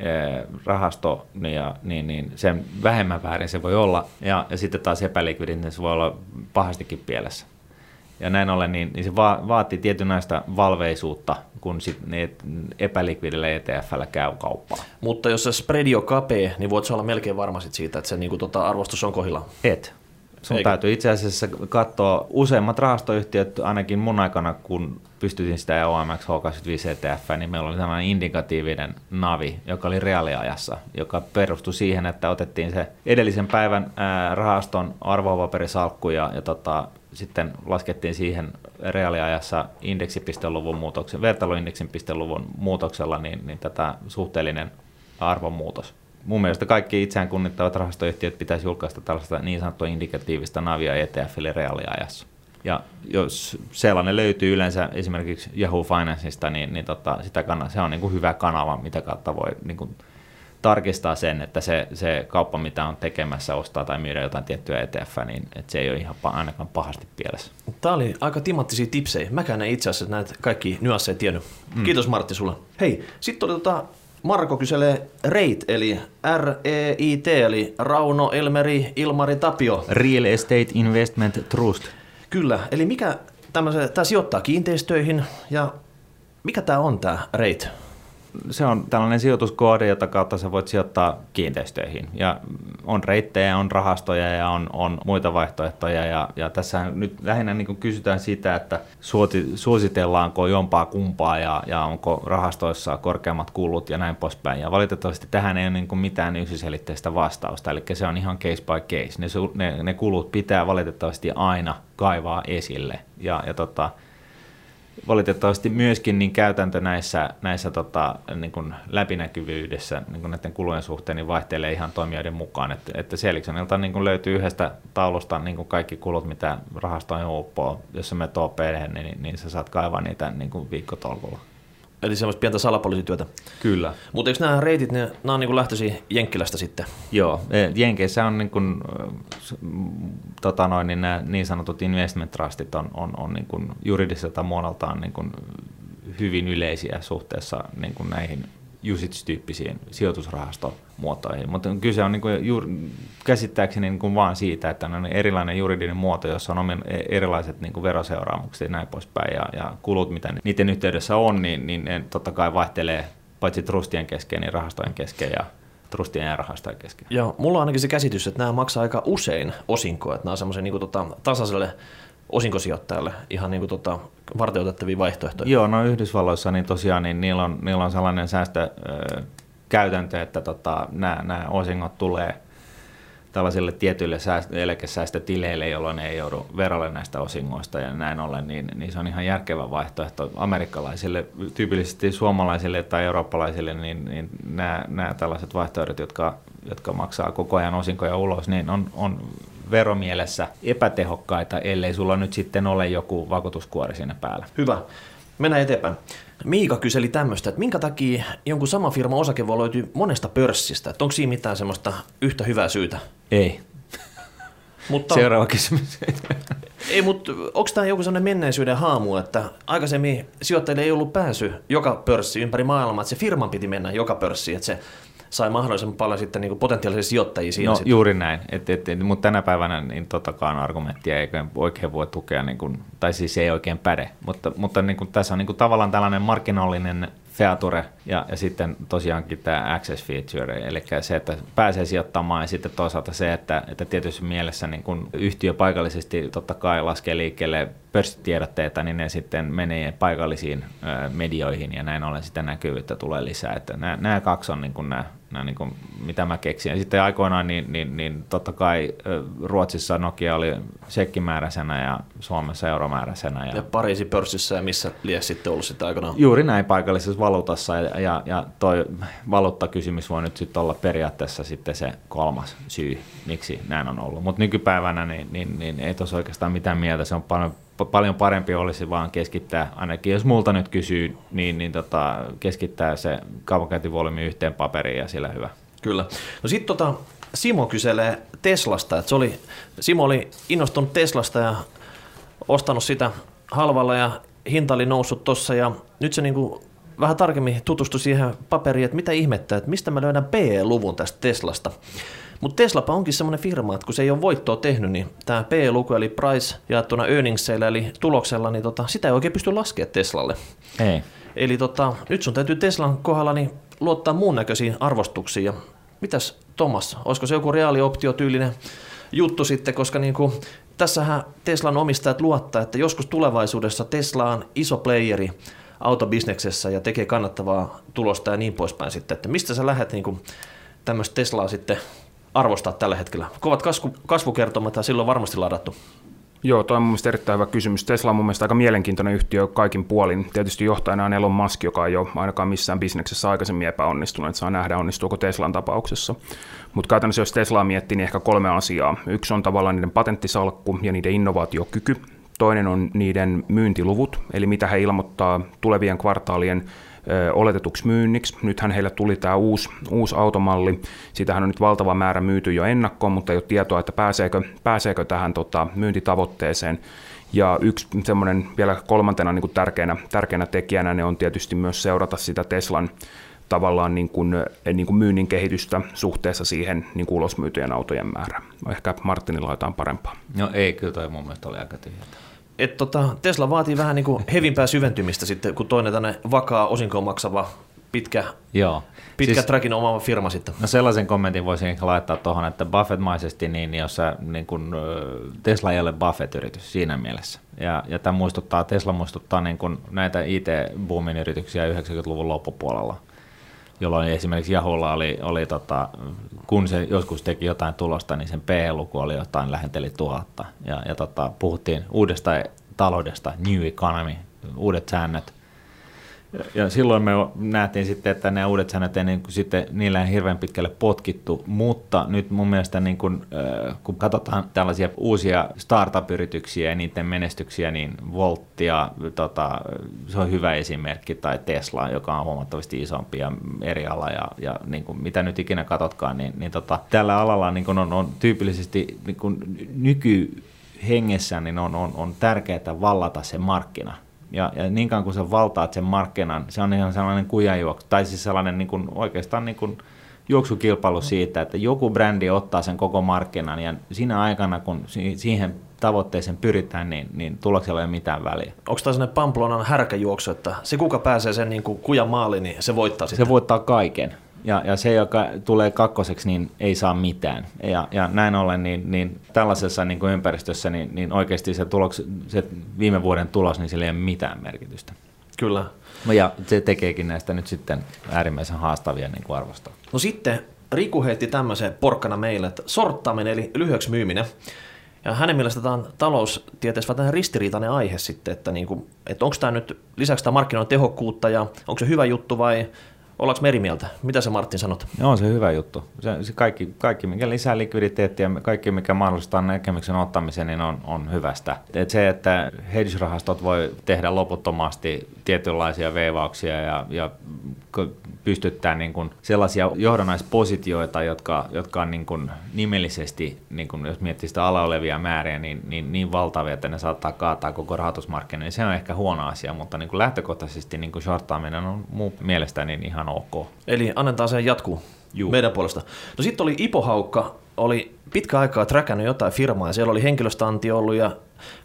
rahasto, niin, ja, niin, niin sen vähemmän väärin se voi olla, ja, ja sitten taas epälikvidin, niin se voi olla pahastikin pielessä. Ja näin ollen niin, niin se va- vaatii tietynlaista valveisuutta, kun sit ne epälikvidillä ETFllä käy kauppaa. Mutta jos se spreadi on kapea, niin voit olla melkein varma sit siitä, että se niin kuin, tota, arvostus on kohilla. Et. Sun Eikä. täytyy itse asiassa katsoa useimmat rahastoyhtiöt, ainakin mun aikana, kun pystytin sitä OMX H25 ETF, niin meillä oli sellainen indikatiivinen navi, joka oli reaaliajassa, joka perustui siihen, että otettiin se edellisen päivän rahaston arvopaperisalkku ja, ja tota, sitten laskettiin siihen reaaliajassa indeksipisteluvun muutoksen, vertailuindeksin pisteluvun muutoksella niin, niin tätä suhteellinen arvonmuutos. mun mielestä kaikki itseään kunnittavat rahastoyhtiöt pitäisi julkaista tällaista niin sanottua indikatiivista navia ETFille reaaliajassa. Ja jos sellainen löytyy yleensä esimerkiksi Yahoo Financeista, niin, niin tota, sitä kannattaa, se on niin kuin hyvä kanava, mitä kautta voi niin kuin tarkistaa sen, että se, se kauppa, mitä on tekemässä, ostaa tai myydä jotain tiettyä ETF, niin että se ei ole ihan ainakaan pahasti pielessä. Tämä oli aika timattisia tipsejä. Mäkään en itse asiassa näitä kaikki nyansseja tiennyt. Mm. Kiitos Martti sulle. Hei, sitten oli tota, Marko kyselee REIT, eli R-E-I-T, eli Rauno, Elmeri, Ilmari, Tapio. Real Estate Investment Trust. Kyllä, eli mikä tämä sijoittaa kiinteistöihin ja mikä tämä on tämä REIT? Se on tällainen sijoituskoodi, jota kautta sä voit sijoittaa kiinteistöihin. Ja on reittejä, on rahastoja ja on, on muita vaihtoehtoja. Ja, ja tässä nyt lähinnä niin kysytään sitä, että suoti, suositellaanko jompaa kumpaa ja, ja onko rahastoissa korkeammat kulut ja näin poispäin. Ja valitettavasti tähän ei ole niin mitään yksiselitteistä vastausta. Eli se on ihan case by case. Ne, ne, ne kulut pitää valitettavasti aina kaivaa esille. Ja, ja tota, valitettavasti myöskin niin käytäntö näissä, näissä tota, niin kuin läpinäkyvyydessä niin kuin näiden kulujen suhteen niin vaihtelee ihan toimijoiden mukaan. Että, että Seligsonilta niin kuin löytyy yhdestä taulusta niin kuin kaikki kulut, mitä rahastoon uppoo. Jos sä menet op niin, niin sä saat kaivaa niitä niin kuin viikkotolkulla. Eli semmoista pientä salapoliisityötä. Kyllä. Mutta eikö nämä reitit, ne, nämä on niin lähtöisiä Jenkkilästä sitten? Joo, e, Jenkeissä on niin kuin, tota noin, niin nämä niin sanotut investment trustit on, on, on niin kuin juridiselta muodoltaan niin kuin hyvin yleisiä suhteessa niin kuin näihin usage-tyyppisiin sijoitusrahastomuotoihin. Mutta kyse on niin kuin juur, käsittääkseni niin kuin vaan siitä, että on erilainen juridinen muoto, jossa on omin, e, erilaiset niin kuin veroseuraamukset ja näin poispäin. Ja, ja kulut, mitä niiden yhteydessä on, niin, niin ne totta kai vaihtelee paitsi trustien kesken, niin rahastojen kesken ja trustien ja rahastojen kesken. Joo, mulla on ainakin se käsitys, että nämä maksaa aika usein osinkoa, että nämä on semmoisen niin tota, tasaiselle osinkosijoittajalle ihan niin kuin tota, varteutettavia vaihtoehtoja. Joo, no Yhdysvalloissa niin tosiaan niin niillä, on, niillä on sellainen säästökäytäntö, että tota, nämä osingot tulee tällaisille tietyille säästö- eläkesäästötileille, jolloin ne ei joudu verolle näistä osingoista ja näin ollen, niin, niin se on ihan järkevä vaihtoehto amerikkalaisille, tyypillisesti suomalaisille tai eurooppalaisille, niin, niin nämä, nämä tällaiset vaihtoehdot, jotka, jotka maksaa koko ajan osinkoja ulos, niin on, on veromielessä epätehokkaita, ellei sulla nyt sitten ole joku vakuutuskuori siinä päällä. Hyvä. Mennään eteenpäin. Miika kyseli tämmöistä, että minkä takia jonkun sama firma osake voi löytyä monesta pörssistä? Että onko siinä mitään semmoista yhtä hyvää syytä? Ei. Mutta, Seuraava kysymys. ei, mutta onko tämä joku sellainen menneisyyden haamu, että aikaisemmin sijoittajille ei ollut pääsy joka pörssi ympäri maailmaa, että se firman piti mennä joka pörssiin, että se sai mahdollisimman paljon sitten niin potentiaalisia sijoittajia siinä. No sitten. juuri näin, et, et, et, mutta tänä päivänä niin totakaan argumenttia ei oikein voi tukea, niin kuin, tai siis ei oikein päde, mutta, mutta niin kuin, tässä on niin kuin, tavallaan tällainen markkinoillinen feature ja, ja sitten tosiaankin tämä access feature, eli se, että pääsee sijoittamaan ja sitten toisaalta se, että, että tietysti mielessä niin kun yhtiö paikallisesti totta kai laskee liikkeelle pörssitiedotteita, niin ne sitten menee paikallisiin medioihin ja näin ollen sitten näkyvyyttä tulee lisää. Että nämä, nämä kaksi on niin kuin nämä nämä niin kuin, mitä mä keksin. Ja sitten aikoinaan, niin, niin, niin totta kai Ruotsissa Nokia oli sekkimääräisenä ja Suomessa euromääräisenä. Ja, ja Pariisin pörssissä ja missä lie sitten ollut sitä aikanaan? Juuri näin paikallisessa valuutassa ja, ja, ja toi valuuttakysymys voi nyt sitten olla periaatteessa sitten se kolmas syy, miksi näin on ollut. Mutta nykypäivänä niin, niin, niin ei tuossa oikeastaan mitään mieltä, se on paljon paljon parempi olisi vaan keskittää, ainakin jos multa nyt kysyy, niin, niin tota, keskittää se kaupankäyntivolyymi yhteen paperiin ja sillä hyvä. Kyllä. No sitten tota, Simo kyselee Teslasta, että se oli, Simo oli innostunut Teslasta ja ostanut sitä halvalla ja hinta oli noussut tuossa ja nyt se niinku vähän tarkemmin tutustui siihen paperiin, että mitä ihmettä, että mistä mä löydän PE-luvun tästä Teslasta. Mutta Teslapa onkin semmoinen firma, että kun se ei ole voittoa tehnyt, niin tämä P-luku eli price jaettuna earningseillä eli tuloksella, niin tota, sitä ei oikein pysty laskemaan Teslalle. Ei. Eli tota, nyt sun täytyy Teslan kohdalla niin luottaa muun näköisiin arvostuksiin. Ja mitäs Thomas, olisiko se joku reaalioptiotyylinen juttu sitten, koska niin kuin, tässähän Teslan omistajat luottaa, että joskus tulevaisuudessa Tesla on iso playeri autobisneksessä ja tekee kannattavaa tulosta ja niin poispäin sitten, että mistä sä lähdet niin tämmöistä Teslaa sitten arvostaa tällä hetkellä. Kovat kasvu, kasvukertomat ja silloin varmasti ladattu. Joo, toi on mun erittäin hyvä kysymys. Tesla on mun mielestä aika mielenkiintoinen yhtiö kaikin puolin. Tietysti johtajana on Elon Musk, joka ei ole ainakaan missään bisneksessä aikaisemmin epäonnistunut, että saa nähdä onnistuuko Teslan tapauksessa. Mutta käytännössä jos Teslaa miettii, niin ehkä kolme asiaa. Yksi on tavallaan niiden patenttisalkku ja niiden innovaatiokyky. Toinen on niiden myyntiluvut, eli mitä he ilmoittaa tulevien kvartaalien oletetuksi myynniksi. Nythän heille tuli tämä uusi, uusi automalli. Siitähän on nyt valtava määrä myyty jo ennakkoon, mutta ei ole tietoa, että pääseekö, pääseekö tähän tota, myyntitavoitteeseen. Ja yksi semmoinen vielä kolmantena niin kuin tärkeänä, tärkeänä tekijänä ne on tietysti myös seurata sitä Teslan tavallaan niin kuin, niin kuin myynnin kehitystä suhteessa siihen niin kuin ulosmyytyjen autojen määrään. Ehkä Martinilla on jotain parempaa. No ei, kyllä toi mun mielestä oli aika tyhjää et tota, Tesla vaatii vähän niin kuin hevimpää syventymistä sitten, kun toinen tänne vakaa osinkoon maksava pitkä, Joo. pitkä siis, trackin omaava firma sitten. No sellaisen kommentin voisin ehkä laittaa tuohon, että Buffett-maisesti, niin jos sä, niin kun, Tesla ei ole Buffett-yritys siinä mielessä. Ja, ja tämä muistuttaa, Tesla muistuttaa niin kun näitä IT-boomin yrityksiä 90-luvun loppupuolella – jolloin esimerkiksi Jahulla oli, oli tota, kun se joskus teki jotain tulosta, niin sen P-luku oli jotain lähenteli tuhatta. Ja, ja tota, puhuttiin uudesta taloudesta, new economy, uudet säännöt – ja silloin me nähtiin sitten, että ne uudet säännöt ei niin kuin sitten niillä ei hirveän pitkälle potkittu, mutta nyt mun mielestä niin kuin, kun katsotaan tällaisia uusia startup-yrityksiä ja niiden menestyksiä, niin Volttia, tota, se on hyvä esimerkki, tai Tesla, joka on huomattavasti isompi ja eri ala, ja, ja niin kuin, mitä nyt ikinä katsotkaan, niin, niin tota, tällä alalla niin kuin on, on tyypillisesti niin kuin nyky hengessä niin on, on, on tärkeää vallata se markkina ja, ja niin kauan kun sä valtaat sen markkinan, se on ihan sellainen kujanjuoksu, tai siis sellainen niin kuin, oikeastaan niin kuin juoksukilpailu siitä, että joku brändi ottaa sen koko markkinan, ja siinä aikana, kun siihen tavoitteeseen pyritään, niin, niin tuloksella ei ole mitään väliä. Onko tämä sellainen Pamplonan härkäjuoksu, että se kuka pääsee sen niin kuin kujan maaliin, niin se voittaa sitten? Se voittaa kaiken ja, ja se, joka tulee kakkoseksi, niin ei saa mitään. Ja, ja näin ollen, niin, niin tällaisessa niin kuin ympäristössä, niin, niin oikeasti se, tuloks, se viime vuoden tulos, niin sillä ei ole mitään merkitystä. Kyllä. Ja se tekeekin näistä nyt sitten äärimmäisen haastavia niin kuin arvostaa. No sitten Riku heitti tämmöisen porkkana meille, että sorttaminen eli lyhyeksi myyminen. Ja hänen mielestä tämä on taloustieteessä vähän ristiriitainen aihe sitten, että, niin kuin, että onko tämä nyt lisäksi tämä markkinoiden tehokkuutta ja onko se hyvä juttu vai Ollaanko me eri mieltä? Mitä se Martin sanot? No, on se hyvä juttu. Se, se kaikki, kaikki, mikä lisää likviditeettiä, kaikki, mikä mahdollistaa näkemyksen ottamisen, niin on, on hyvästä. Et se, että hedge-rahastot voi tehdä loputtomasti tietynlaisia veivauksia ja, ja pystyttää niin kuin sellaisia johdannaispositioita, jotka, jotka on niin kuin nimellisesti, niin kuin jos miettii sitä ala olevia määriä, niin, niin, niin valtavia, että ne saattaa kaataa koko rahoitusmarkkinoille. Niin se on ehkä huono asia, mutta niin kuin lähtökohtaisesti niin kuin shorttaaminen on mun mielestäni ihan ok. Eli annetaan sen jatkuu Juu. meidän puolesta. No sitten oli Ipo Haukka, oli pitkä aikaa träkännyt jotain firmaa ja siellä oli henkilöstanti ollut ja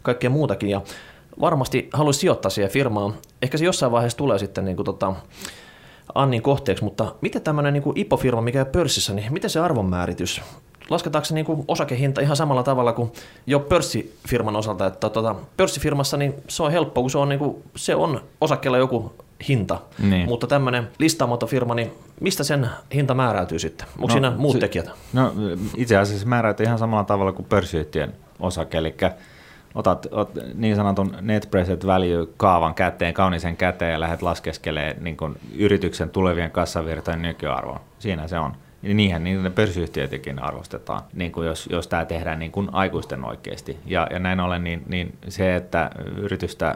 kaikkea muutakin ja varmasti haluaisi sijoittaa siihen firmaan. Ehkä se jossain vaiheessa tulee sitten niin kuin tota, Annin kohteeksi, mutta miten tämmöinen niin IPO-firma, mikä on pörssissä, niin miten se arvonmääritys? Lasketaanko se niin kuin osakehinta ihan samalla tavalla kuin jo pörssifirman osalta, että tuota, pörssifirmassa niin se on helppo, kun se on, niin kuin, se on osakkeella joku hinta, niin. mutta tämmöinen listaamotofirma, niin mistä sen hinta määräytyy sitten? Onko no, siinä muut se, tekijät? No itse asiassa se määräytyy ihan samalla tavalla kuin pörssiyhtiön osake, eli otat, ot, niin sanotun net present value kaavan käteen, kaunisen käteen ja lähdet laskeskelemaan niin yrityksen tulevien kassavirtojen nykyarvoon. Siinä se on. Niinhän niin pörssiyhtiöitäkin arvostetaan, niin kuin jos, jos tämä tehdään niin kuin aikuisten oikeasti. Ja, ja näin ollen niin, niin se, että yritystä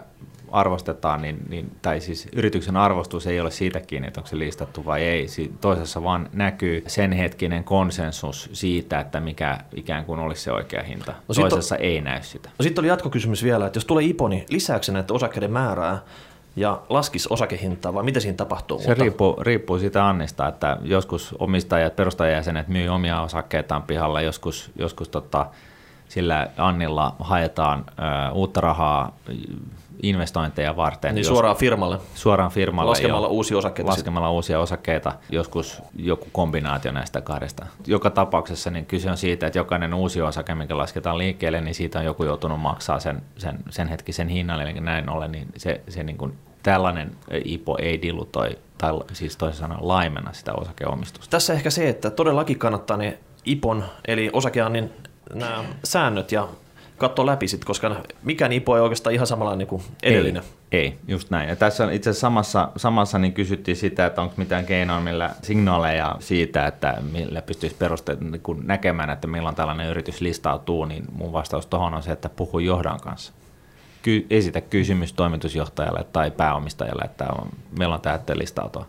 arvostetaan, niin, niin, tai siis yrityksen arvostus ei ole siitä kiinni, että onko se listattu vai ei. Toisessa vaan näkyy sen hetkinen konsensus siitä, että mikä ikään kuin olisi se oikea hinta. No Toisessa on, ei näy sitä. No sitten oli jatkokysymys vielä, että jos tulee IPO, niin lisääkö näitä osakkeiden määrää ja laskisi osakehintaa vai mitä siinä tapahtuu? Se riippuu, riippuu siitä annista, että joskus omistajat, perustajajäsenet myy omia osakkeitaan pihalla, joskus, joskus tota, sillä Annilla haetaan ö, uutta rahaa investointeja varten. Niin suoraan firmalle? Suoraan firmalle. Laskemalla jo, uusia osakkeita? Laskemalla sit. uusia osakkeita, joskus joku kombinaatio näistä kahdesta. Joka tapauksessa niin kyse on siitä, että jokainen uusi osake, mikä lasketaan liikkeelle, niin siitä on joku joutunut maksaa sen, sen, sen hetkisen hinnan, eli näin ollen, niin se, se niin kuin, tällainen IPO ei dilutoi, tai siis toisin sanoen laimena sitä osakeomistusta. Tässä ehkä se, että todellakin kannattaa ne IPON, eli osakeannin nämä säännöt ja katsoa läpi sit, koska mikään IPO ei oikeastaan ihan samalla niin kuin edellinen. Ei, ei, just näin. Ja tässä itse asiassa samassa, samassa niin kysyttiin sitä, että onko mitään keinoa, millä signaaleja siitä, että millä pystyisi perusteet niin näkemään, että milloin tällainen yritys listautuu, niin mun vastaus tuohon on se, että puhu johdan kanssa. Ky- esitä kysymys toimitusjohtajalle tai pääomistajalle, että on, milloin tämä listautua.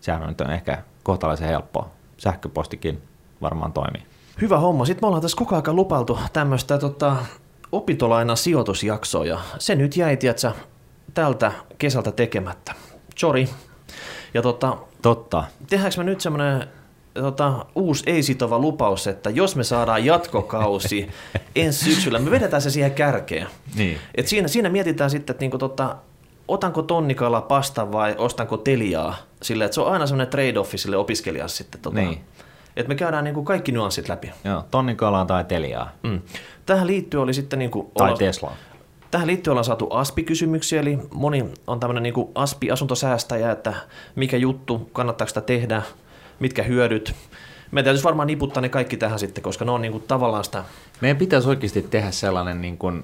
Sehän on nyt ehkä kohtalaisen helppoa. Sähköpostikin varmaan toimii. Hyvä homma. Sitten me ollaan tässä koko ajan lupailtu tämmöistä tota, opintolaina sijoitusjaksoa ja se nyt jäi, tiedätkö, tältä kesältä tekemättä. Sorry. Ja tota, Totta. tehdäänkö me nyt semmoinen tota, uusi ei-sitova lupaus, että jos me saadaan jatkokausi ensi syksyllä, me vedetään se siihen kärkeen. Niin. Et siinä, siinä mietitään sitten, että niinku tota, otanko tonnikala pasta vai ostanko teliaa. Sille, että se on aina semmoinen trade-offi sille opiskelijalle sitten. Tota, Niin. Että me käydään niinku kaikki nyanssit läpi. Joo, tonnikalaa tai teliaa. Mm. Tähän liittyen oli sitten... Niinku, Tai olla- Tesla. Tähän liittyen ollaan saatu ASPI-kysymyksiä, eli moni on tämmöinen niin ASPI-asuntosäästäjä, että mikä juttu, kannattaako sitä tehdä, mitkä hyödyt. Meidän täytyisi varmaan niputtaa ne kaikki tähän sitten, koska ne on niin kuin tavallaan sitä, Meidän pitäisi oikeasti tehdä sellainen niin kuin,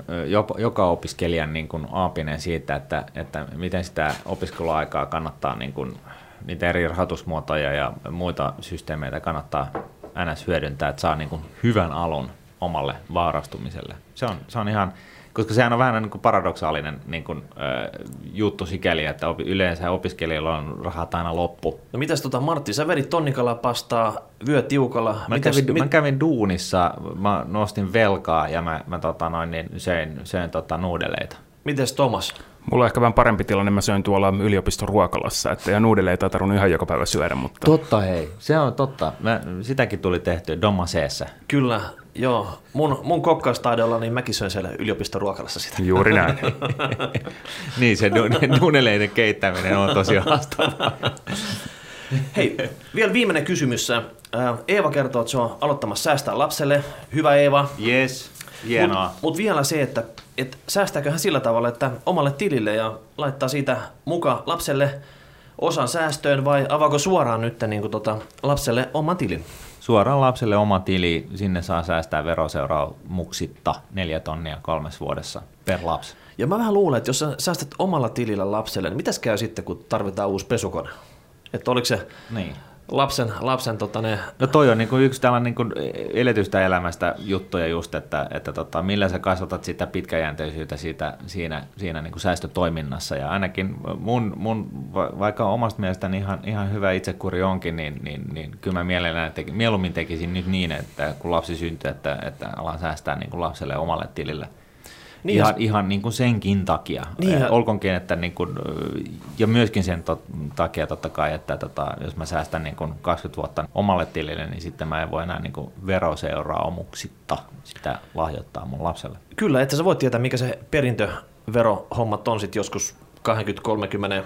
joka opiskelijan niin kuin aapinen siitä, että, että miten sitä opiskeluaikaa kannattaa, niin kuin, niitä eri rahoitusmuotoja ja muita systeemeitä kannattaa ns. hyödyntää, että saa niin kuin hyvän alun omalle vaarastumiselle. Se on, se on ihan, koska sehän on vähän niin kuin paradoksaalinen niin kuin, ö, juttu sikäli, että opi- yleensä opiskelijoilla on rahat aina loppu. no mitäs tota Martti, sä vedit tonnikala pastaa vyö tiukalla. Mä, Mitäs- kävin, mit- mä kävin duunissa, mä nostin velkaa ja mä, mä tota noin, niin söin, söin tota nuudeleita. Mites Thomas? Mulla on ehkä vähän parempi tilanne, mä söin tuolla yliopiston ruokalassa, että ja nuudeleita ei tarvinnut ihan joka päivä syödä, mutta Totta hei, se on totta. Mä, sitäkin tuli tehty Domaseessa. Kyllä, joo. Mun, mun kokkaustaidolla, niin mäkin söin siellä yliopiston ruokalassa sitä. juuri näin. niin, se nu- nuudeleiden keittäminen on tosi haastavaa. Hei, vielä viimeinen kysymys. Ää, Eeva kertoo, että se on aloittamassa säästää lapselle. Hyvä Eeva. Yes, hienoa. Mutta mut vielä se, että et säästääkö hän sillä tavalla, että omalle tilille ja laittaa siitä muka lapselle osan säästöön vai avaako suoraan nyt niin kuin tota, lapselle oman tilin? Suoraan lapselle oma tili, sinne saa säästää veroseuraamuksitta neljä tonnia kolmes vuodessa per lapsi. Ja mä vähän luulen, että jos sä säästät omalla tilillä lapselle, niin mitäs käy sitten, kun tarvitaan uusi pesukone? Että oliko se Niin. Lapsen, lapsen tota ne, No toi on niinku yksi tällainen niinku eletystä elämästä juttuja just, että, että tota, millä sä kasvatat sitä pitkäjänteisyyttä siitä, siinä, siinä niinku säästötoiminnassa. Ja ainakin mun, mun va- vaikka omasta mielestäni ihan, ihan hyvä itsekuri onkin, niin, niin, niin kyllä mä mielellään teki, mieluummin tekisin nyt niin, että kun lapsi syntyy, että, että alan säästää niinku lapselle omalle tilille. Niin ihan, ja- ihan niin kuin senkin takia. Niin Niin ja- Olkoonkin, että niin kuin, ja myöskin sen tot, takia totta kai, että tota, jos mä säästän niin kuin 20 vuotta omalle tilille, niin sitten mä en voi enää niin kuin veroseuraamuksitta sitä lahjoittaa mun lapselle. Kyllä, että sä voit tietää, mikä se perintöverohommat on sitten joskus 20, 30,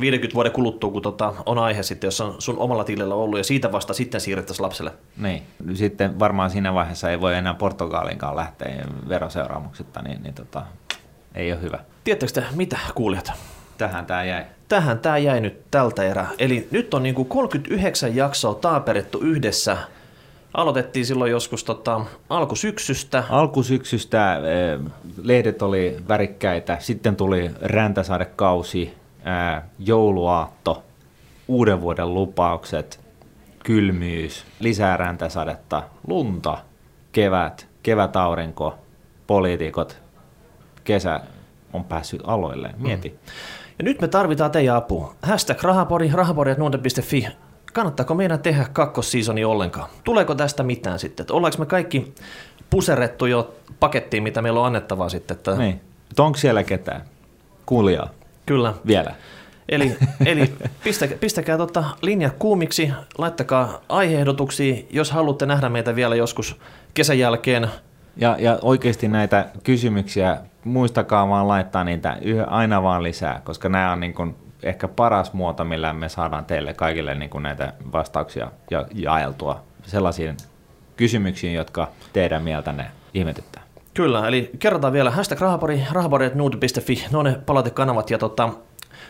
50 vuoden kuluttua, kun tota on aihe sitten, jos on sun omalla tilillä ollut, ja siitä vasta sitten siirrettäisiin lapselle. Niin. Sitten varmaan siinä vaiheessa ei voi enää Portugalinkaan lähteä veroseuraamuksitta, niin, niin tota, ei ole hyvä. Tiedättekö te, mitä kuulijat? Tähän tämä jäi. Tähän tämä jäi nyt tältä erää. Eli nyt on niinku 39 jaksoa taaperettu yhdessä. Aloitettiin silloin joskus tota, alkusyksystä. Alkusyksystä eh, lehdet oli värikkäitä, sitten tuli räntäsadekausi, eh, jouluaatto, uuden vuoden lupaukset, kylmyys, lisää räntäsadetta, lunta, kevät, kevätaurinko, poliitikot, kesä on päässyt aloilleen. Mieti. Ja nyt me tarvitaan teidän apua. Hashtag rahapori, rahapori.nuote.fi. Kannattaako meidän tehdä kakkosseasoni ollenkaan? Tuleeko tästä mitään sitten? Että ollaanko me kaikki puserrettu jo pakettiin, mitä meillä on annettavaa sitten? Että Niin. Onko siellä ketään? Kuulijaa. Kyllä. Vielä. Eli, eli pistäkää, pistäkää tota linja kuumiksi, laittakaa aiheehdotuksia, jos haluatte nähdä meitä vielä joskus kesän jälkeen. Ja, ja oikeasti näitä kysymyksiä, muistakaa vaan laittaa niitä yhä, aina vaan lisää, koska nämä on niin kuin ehkä paras muoto, millä me saadaan teille kaikille niin kuin näitä vastauksia ja jaeltua sellaisiin kysymyksiin, jotka teidän mieltänne ihmetyttää. Kyllä, eli kerrotaan vielä hashtag rahapori, rahapori.nude.fi, ne on ne palautekanavat. Ja tota,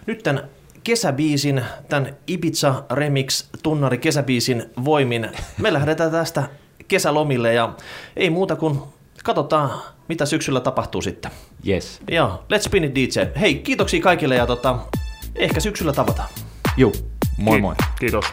nyt tämän kesäbiisin, tämän Ibiza Remix tunnari kesäbiisin voimin, me lähdetään tästä kesälomille ja ei muuta kuin katsotaan, mitä syksyllä tapahtuu sitten. Yes. Joo, let's spin it DJ. Hei, kiitoksia kaikille ja tota, ehkä syksyllä tavataan. Juu, moi moi. Kiitos.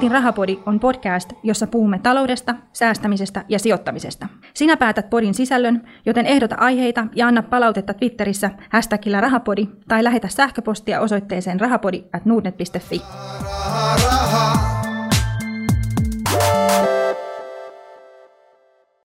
Nordnetin Rahapodi on podcast, jossa puhumme taloudesta, säästämisestä ja sijoittamisesta. Sinä päätät podin sisällön, joten ehdota aiheita ja anna palautetta Twitterissä hashtagillä rahapodi tai lähetä sähköpostia osoitteeseen rahapodi at nordnet.fi. Raha, raha.